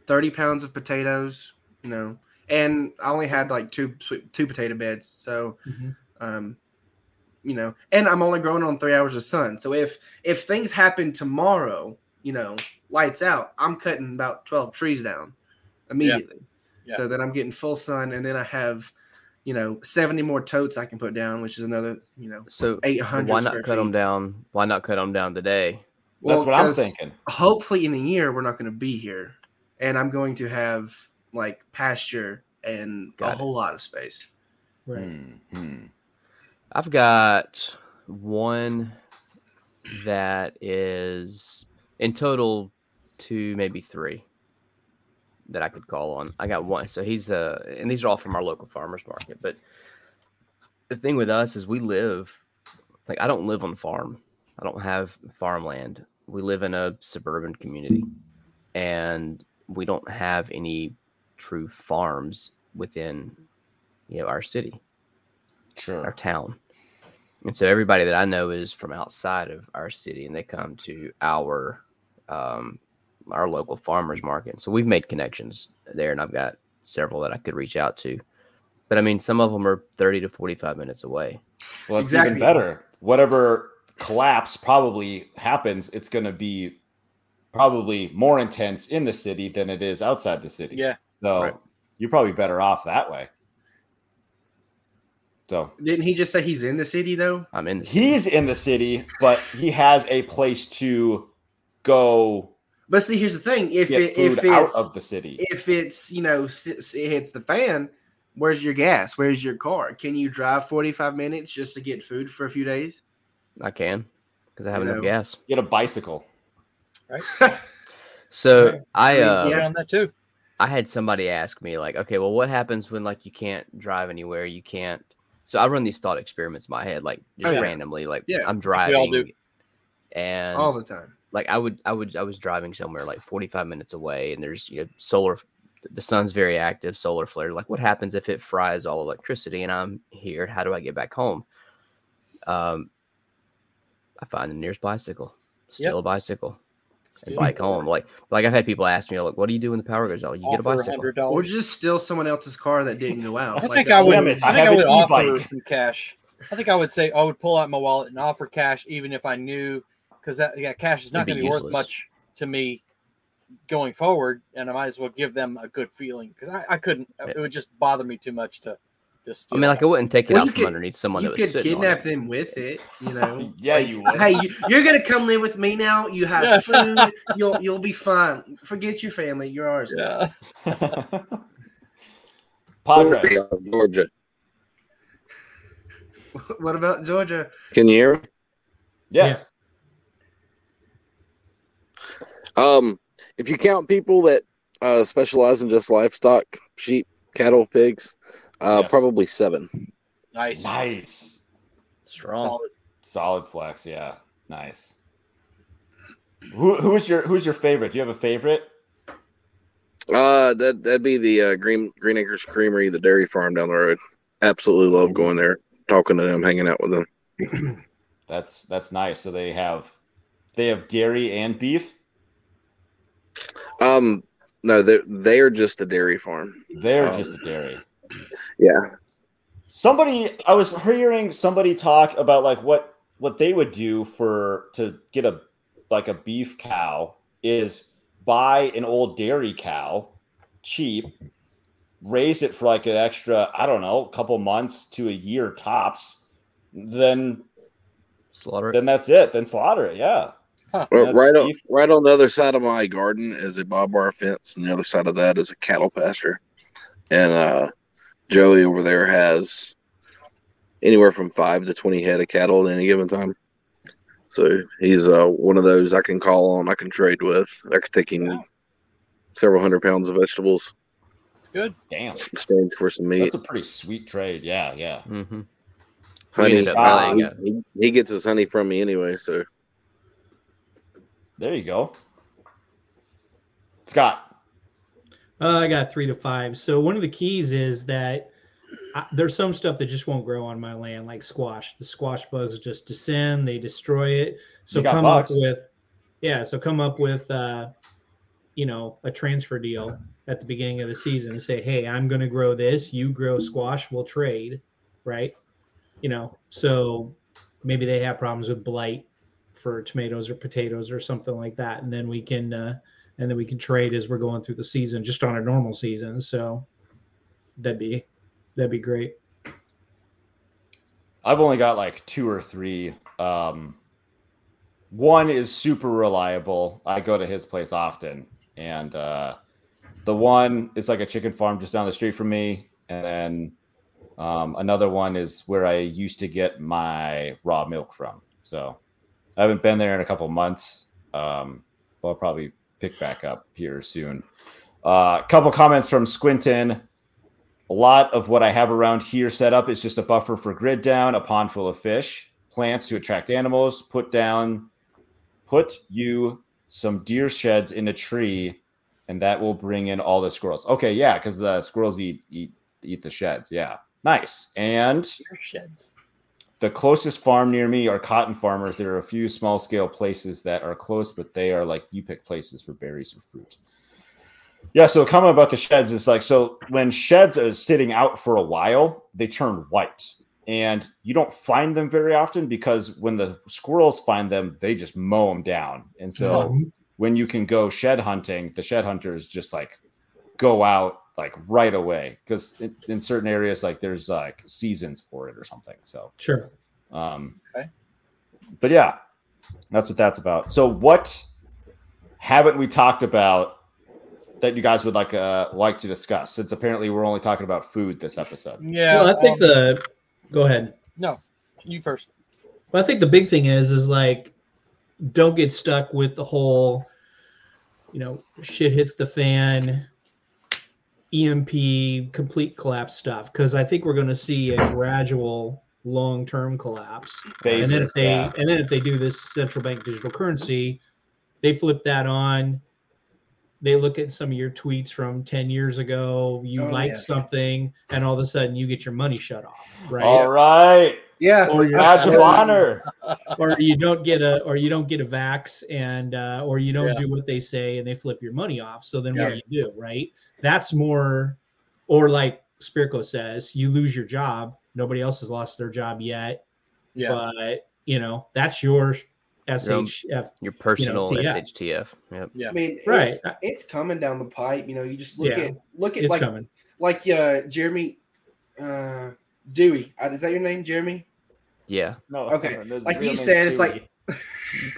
30 pounds of potatoes. You know, and I only had like two two potato beds. So, Mhm. um, you know, and I'm only growing on three hours of sun. So if if things happen tomorrow, you know, lights out, I'm cutting about 12 trees down immediately. Yeah. So that I'm getting full sun, and then I have, you know, 70 more totes I can put down, which is another, you know, So 800. why not cut them down? Why not cut them down today? That's what I'm thinking. Hopefully, in a year, we're not going to be here, and I'm going to have like pasture and Got a it. whole lot of space. Right. Hmm. I've got one that is in total two, maybe three that I could call on. I got one. So he's uh and these are all from our local farmers market. But the thing with us is we live like I don't live on the farm. I don't have farmland. We live in a suburban community and we don't have any true farms within you know our city our town. And so everybody that I know is from outside of our city and they come to our um our local farmers market. So we've made connections there and I've got several that I could reach out to. But I mean some of them are 30 to 45 minutes away. Well, it's Exactly. even better. Whatever collapse probably happens, it's going to be probably more intense in the city than it is outside the city. Yeah. So Right. you're probably better off that way. So Didn't he just say he's in the city though? I'm in the city. he's in the city, but he has a place to go But see, here's the thing: if get it, food if out it's of the city. if it's you know s- s- it hits the fan, where's your gas? Where's your car? Can you drive 45 minutes just to get food for a few days? I can because I have You enough know. gas. Get a bicycle. Right? [LAUGHS] so Right. I mean, uh Yeah, on that too. I had somebody ask me like, okay, well, what happens when like you can't drive anywhere? You can't. So I run these thought experiments in my head, like just Oh, yeah. randomly, like Yeah, I'm driving, all do. and All the time. like I would, I would, I was driving somewhere like 45 minutes away, and there's you know solar, the sun's very active, solar flare. Like, what happens if it fries all electricity and I'm here? How do I get back home? Um, I find the nearest bicycle, steal a bicycle, and bike home. Like, like I've had people ask me, like, what do you do when the power goes out? You get a Offer bicycle. $100. Or just steal someone else's car that didn't go out. I Like think that I would. Damn I it, think I I, would offer some cash. I think I would say I would pull out my wallet and offer cash, even if I knew because that yeah, cash is not gonna be worth much to me going forward, and I might as well give them a good feeling because I, I couldn't. It would just bother me too much to just. I mean, like I wouldn't take it Well, out from could- underneath someone you that was could sitting on kidnap them with it, you [LAUGHS] know. Yeah, Like, you would. Hey, you, you're gonna come live with me now. You have food. [LAUGHS] You'll you'll be fine. Forget your family. You're ours. now. yeah. [LAUGHS] Padre. Georgia. What about Georgia? Can you hear me? Yes. Um, if you count people that uh, specialize in just livestock, sheep, cattle, pigs, uh, Yes. probably seven. Nice. Nice. Strong. Solid. Solid flex. Yeah. Nice. Who, who's your Who's your favorite? Do you have a favorite? Uh, that that'd be the uh, Green Green Acres Creamery, the dairy farm down the road. Absolutely love going there, talking to them, hanging out with them. [CLEARS THROAT] That's that's nice. So they have they have dairy and beef. Um, no, they they are just a dairy farm. They're Oh. just a dairy. Yeah. Somebody I was hearing somebody talk about like what what they would do for to get a like a beef cow is buy an old dairy cow cheap raise it for like an extra I don't know couple months to a year tops then Slaughter it. then that's it then slaughter it yeah Well, right on right on the other side of my garden is a barbed wire fence, and the other side of that is a cattle pasture. And uh, Joey over there has anywhere from five to twenty head of cattle at any given time. So he's uh, one of those I can call on, I can trade with. I could take him several hundred pounds of vegetables. It's good. Damn, exchange for some meat. that's a pretty sweet trade. Yeah, yeah. Mm-hmm. Honey, ended up buying he, he- he gets his honey from me anyway, so There you go. Scott. Uh, I got three to five. So one of the keys is that I, there's some stuff that just won't grow on my land, like squash. The squash bugs just descend, they destroy it. So come bugs. up with, yeah. So come up with, uh, you know, a transfer deal at the beginning of the season and say, hey, I'm going to grow this. You grow squash. We'll trade, right? You know, so maybe they have problems with blight for tomatoes or potatoes or something like that, and then we can. Uh, and then we can trade as we're going through the season, just on a normal season. So that'd be that'd be great. I've only got like two or three. Um, one is super reliable. I go to his place often, and uh, the one is like a chicken farm just down the street from me. And then um, another one is where I used to get my raw milk from. So I haven't been there in a couple months. Um, I'll probably pick back up here soon. A uh, couple comments from Squinton. A lot of what I have around here set up is just a buffer for grid down, a pond full of fish, plants to attract animals, put down, put you some deer sheds in a tree, and that will bring in all the squirrels. Okay, yeah, because the squirrels eat eat eat the sheds. Yeah, nice. And Deer sheds. The closest farm near me are cotton farmers. There are a few small scale places that are close, but they are like you pick places for berries or fruit. Yeah, so a comment about the sheds is like so when sheds are sitting out for a while, they turn white. And you don't find them very often because when the squirrels find them, they just mow them down. And so when you can go shed hunting, the shed hunters just like go out like right away because in, in certain areas, like there's like seasons for it or something. So Sure. um, Okay. But yeah, that's what that's about. So what haven't we talked about that you guys would like uh like to discuss? Since apparently we're only talking about food this episode. Yeah. well, I think um, the go ahead. no. You first. Well, I think the big thing is is like don't get stuck with the whole, you know, shit hits the fan, EMP complete collapse stuff because I think we're going to see a gradual long term collapse. and then if they yeah. and then if they do this central bank digital currency, they flip that on. They look at some of your tweets from 10 years ago, you Oh, like yeah. something, and all of a sudden you get your money shut off, right? All right, Yeah. Or your badge of honor. [LAUGHS] or you don't get a or you don't get a vax and uh, or you don't Yeah. do what they say and they flip your money off. So then what do you do, right? That's more or like Spirko says, you lose your job. Nobody else has lost their job yet, Yeah. but you know, that's your SHF. Your personal TF. SHTF. Yep. yeah. I mean, Right. it's, it's coming down the pipe. You know, you just look Yeah. at look at It's like coming. like uh Jeremy uh Dewey. Uh, is that your name, Jeremy? Yeah. No, Okay, [LAUGHS] his like you name's said, it's like [LAUGHS]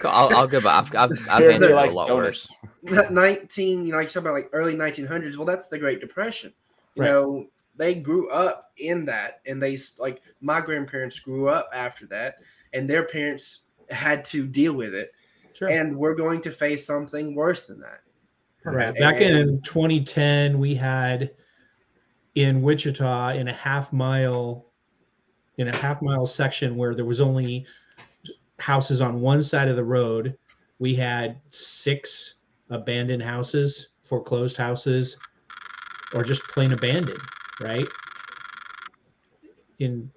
I'll, I'll go back. I've, I've, [LAUGHS] I've Jeremy handled it a lot donuts. worse. 19 you know like you talk about like early 1900s well that's the great depression you Right. know they grew up in that and they like my grandparents grew up after that and their parents had to deal with it Sure. and we're going to face something worse than that Right. Perhaps. Back in 2010, we had in Wichita in a half mile in a half mile section where there was only houses on one side of the road. We had six abandoned houses, foreclosed houses, or just plain abandoned, right? In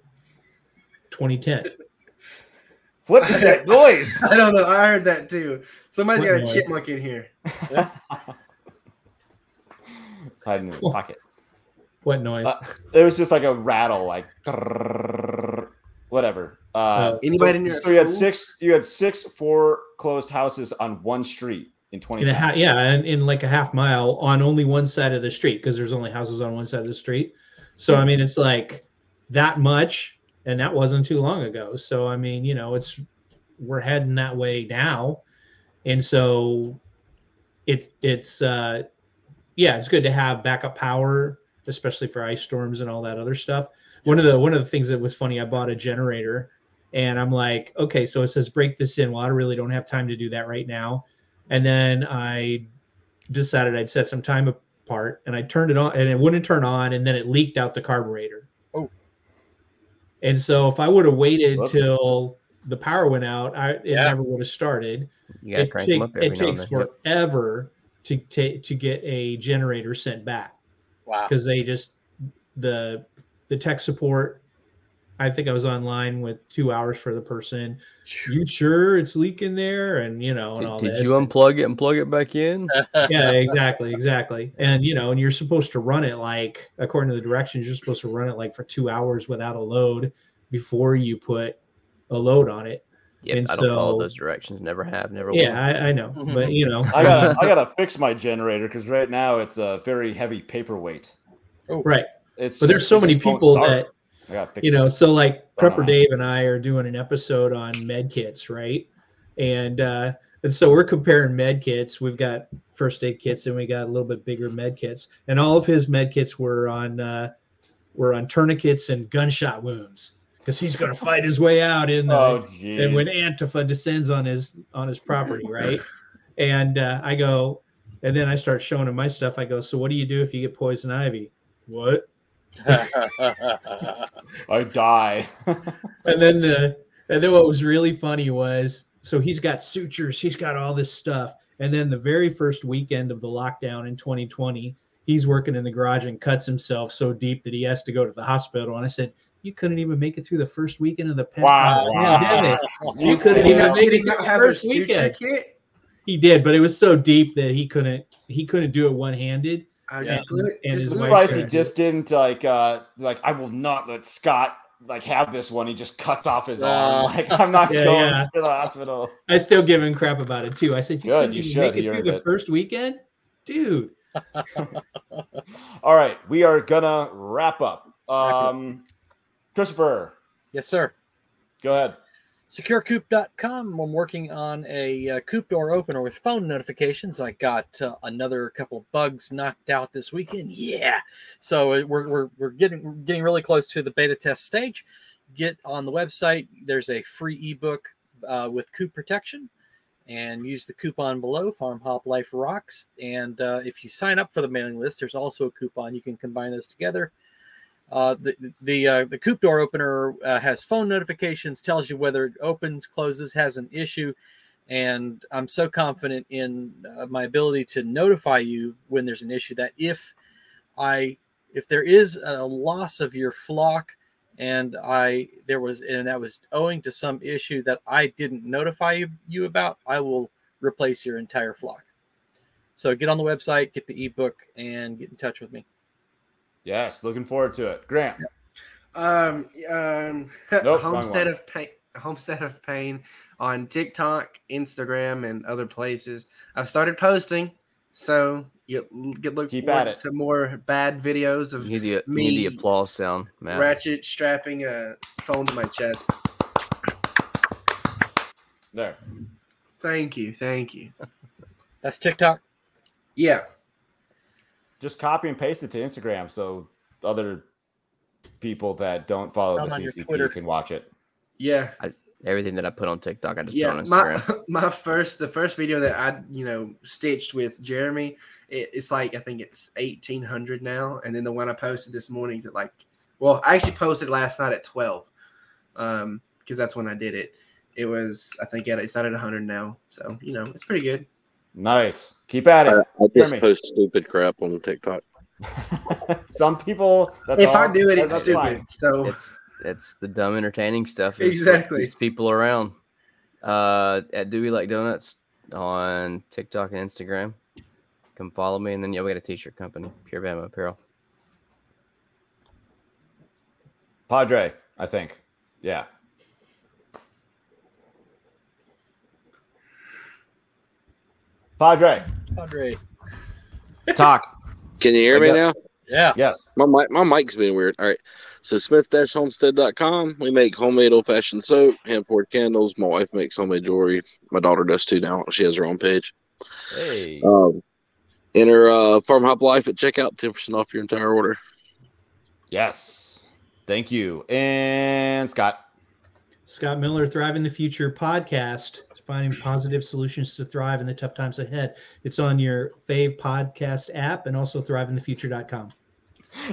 2010. What is that [LAUGHS] noise? i don't know i heard that too somebody's What got a chipmunk in here [LAUGHS] it's hiding in his pocket. What noise? Uh, It was just like a rattle, like [LAUGHS] whatever. Uh, Oh. Anybody in your so you had six. You had six foreclosed houses on one street in twenty. in a ha- yeah, and in like a half mile on only one side of the street because there's only houses on one side of the street. So I mean, it's like that much, and that wasn't too long ago. So I mean, you know, it's we're heading that way now, and so it's it's uh, yeah, it's good to have backup power, especially for ice storms and all that other stuff. One of the one of the things that was funny, I bought a generator, and I'm like, okay, so it says break this in. Well, I really don't have time to do that right now and then I decided I'd set some time apart and I turned it on, and it wouldn't turn on, and then it leaked out the carburetor. Oh. And so if I would have waited Whoops. till the power went out, I it Yeah. never would have started. Yeah, It, crank take- up every it now takes then. Forever to take to get a generator sent back Wow. because they just the the tech support. I think I was online with two hours for the person. You sure it's leaking there? And you know, and all Did, did this. you unplug it and plug it back in? [LAUGHS] yeah, exactly, exactly. And you know, and you're supposed to run it like according to the directions, you're supposed to run it like for two hours without a load before you put a load on it. Yeah, And I don't follow those directions. Never have, never will. Yeah, I, I know, [LAUGHS] but you know, I gotta I [LAUGHS] gotta fix my generator because right now it's a very heavy paperweight. Oh. right. It's But there's so many people that I gotta fix you know, so like Prepper. Dave and I are doing an episode on med kits, right? And uh and so we're comparing med kits. We've got first aid kits and we got a little bit bigger med kits. And all of his med kits were on uh were on tourniquets and gunshot wounds. Because he's gonna fight his way out in the Oh and when. Antifa descends on his on his property, right? and uh, I go, and then I start showing him my stuff. I go, so what do you do if you get poison ivy? What? [LAUGHS] I die. [LAUGHS] And then the and then what was really funny was so he's got sutures, he's got all this stuff, and then the very first weekend of the lockdown in 2020, he's working in the garage and cuts himself so deep that he has to go to the hospital. And I said, you couldn't even make it through the first weekend of the pan- Wow. pandemic. You You couldn't failed. even make it he to not the first weekend. kit? He did, but it was so deep that he couldn't he couldn't do it one handed. I Yeah. just glue it. And just his I'm glue it. wife surprised he just didn't like uh like I will not let Scott like have this one. He just cuts off his arm. Uh, Like I'm not Yeah, going yeah. to the hospital. I still give him crap about it too. I said, you Good, couldn't you should. make it through the it. first weekend, dude. [LAUGHS] All right, we are gonna wrap up. Up. Um, Christopher, yes, sir. go ahead. securecoop.com. I'm working on a uh, coop door opener with phone notifications. I got uh, another couple bugs knocked out this weekend. Yeah, so uh, we're, we're, we're getting we're getting really close to the beta test stage. Get on the website. There's a free ebook uh, with coop protection, and use the coupon below. FarmHopLife Rocks. And uh, if you sign up for the mailing list, there's also a coupon. You can combine those together. Uh, the the uh, the coop door opener uh, has phone notifications, tells you whether it opens, closes, has an issue, and I'm so confident in uh, my ability to notify you when there's an issue that if I if there is a loss of your flock and I there was and that was owing to some issue that I didn't notify you, you about, I will replace your entire flock. So get on the website, get the ebook, and get in touch with me. Yes, looking forward to it. Grant, Um, um, [LAUGHS] wrong Homestead of Payne, Homestead of Payne on TikTok, Instagram, and other places. I've started posting, so you get look Keep forward at it. to more bad videos You of need the, you need the applause sound, man. Ratchet strapping a phone to my chest. there. Thank you, thank you. That's TikTok. Yeah, Just copy and paste it to Instagram so other people that don't follow Not the on your CCP can watch it. yeah, Everything that I put on TikTok, I just yeah. put on My Instagram. [LAUGHS] my first the first video that I you know stitched with Jeremy, it, it's like I think it's eighteen hundred now, and then the one I posted this morning is at like, well, I actually posted last night at twelve, um, because that's when I did it. It was I think at it's not at hundred now, so you know it's pretty good. Nice. Keep at it. I just Jeremy. post stupid crap on TikTok. [LAUGHS] Some people. That's if all- I do it, it's stupid. fine. So It's it's the dumb entertaining stuff. is Exactly. keeps people around. Uh, at DeweyLikeDonuts on TikTok and Instagram. Come follow me, and then yeah, we got a t-shirt company, Pure Bama Apparel. Padre, I think. Yeah. Padre, Andre. talk. Can you hear I me got- now? Yeah. Yes. My mic, my mic's being weird. All right. So smith-homestead.com. We make homemade old-fashioned soap, hand-poured candles. My wife makes homemade jewelry. My daughter does too now. She has her own page. Hey. Um, enter uh, FarmHopLife at checkout, 10% off your entire order. Yes. Thank you. And Scott. Scott Miller, Thriving The Future podcast, finding positive solutions to thrive in the tough times ahead. It's on your fave podcast app and also thrivingthefuture.com.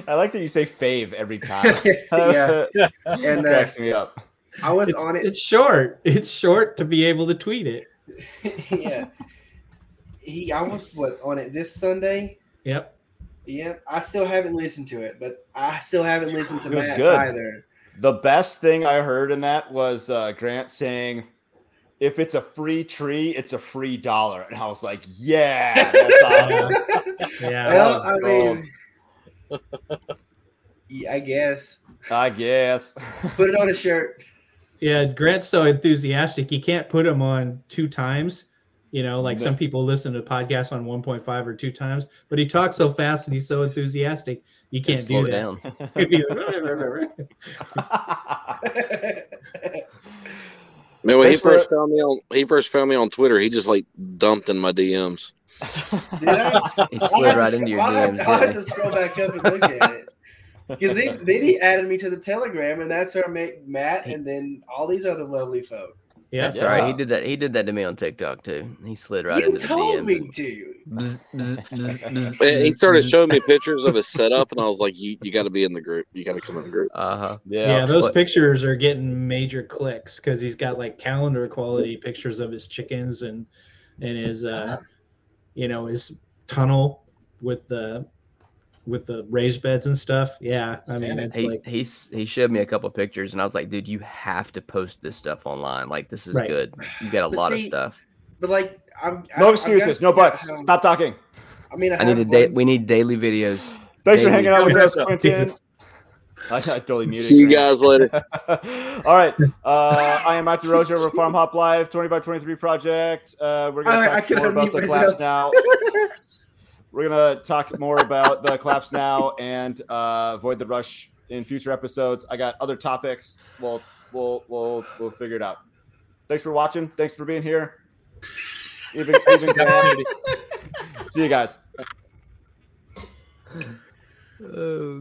I like that you say fave every time. [LAUGHS] yeah, [LAUGHS] and uh, cracks me up. I was It's, on it. it's short. It's short to be able to tweet it. [LAUGHS] yeah, he. I was what on it this Sunday. Yep. Yeah, I still haven't listened to it, but I still haven't listened to It Matt's good. either. The best thing I heard in that was uh, Grant saying, "If it's a free tree, it's a free dollar," and I was like, "Yeah, that's [LAUGHS] awesome." Yeah. Well, I gold. mean, [LAUGHS] yeah, I guess I guess. [LAUGHS] put it on a shirt. Yeah, Grant's so enthusiastic. You can't put him on two times. You know, like some people listen to podcasts on 1.5 or two times, but he talks so fast and he's so enthusiastic, you can't slow do that. down. [LAUGHS] He'd Man, when he Thanks for- first found me on he first found me on Twitter, he just like dumped in my DMs. [LAUGHS] Did I? He slid have right to, into your I'll have, DMs. I'll have to scroll back up and look at it. [LAUGHS] Because then, then he added me to the Telegram, and that's where I met Matt and then all these other lovely folk. Yeah, That's all right. Yeah. He did that. He did that to me on TikTok too. He slid right you into the city. He told DM. me to. Bzz, bzz, bzz, [LAUGHS] bzz, he bzz, started bzz. showing me pictures of his [LAUGHS] setup, and I was like, "You you got to be in the group. You got to come in the group." Uh-huh. yeah, yeah. those but- pictures are getting major clicks because he's got like calendar quality pictures of his chickens and and his uh you know his tunnel with the with the raised beds and stuff. Yeah, I mean it's He, like he he showed me a couple pictures and I was like, dude, you have to post this stuff online. Like this is Right. good. You got a But lot of stuff. But like, I'm No I've excuses, got- no buts. um, Stop talking. I mean, I, I need a have day. We need daily videos. Thanks for hanging out with us, Yeah. Quentin. [LAUGHS] I, I totally muted. See you Grant. guys later. [LAUGHS] All right. Uh, I am Matthew Rozier over at FarmHopLife, 20 by 23 project. Uh, we're going I- to I talk can more about the class now. [LAUGHS] we're going to talk more about the collapse now and uh, avoid the rush in future episodes. I got other topics. We'll we'll we'll we'll figure it out. Thanks for watching. Thanks for being here. Even, even [LAUGHS] See you guys. Oh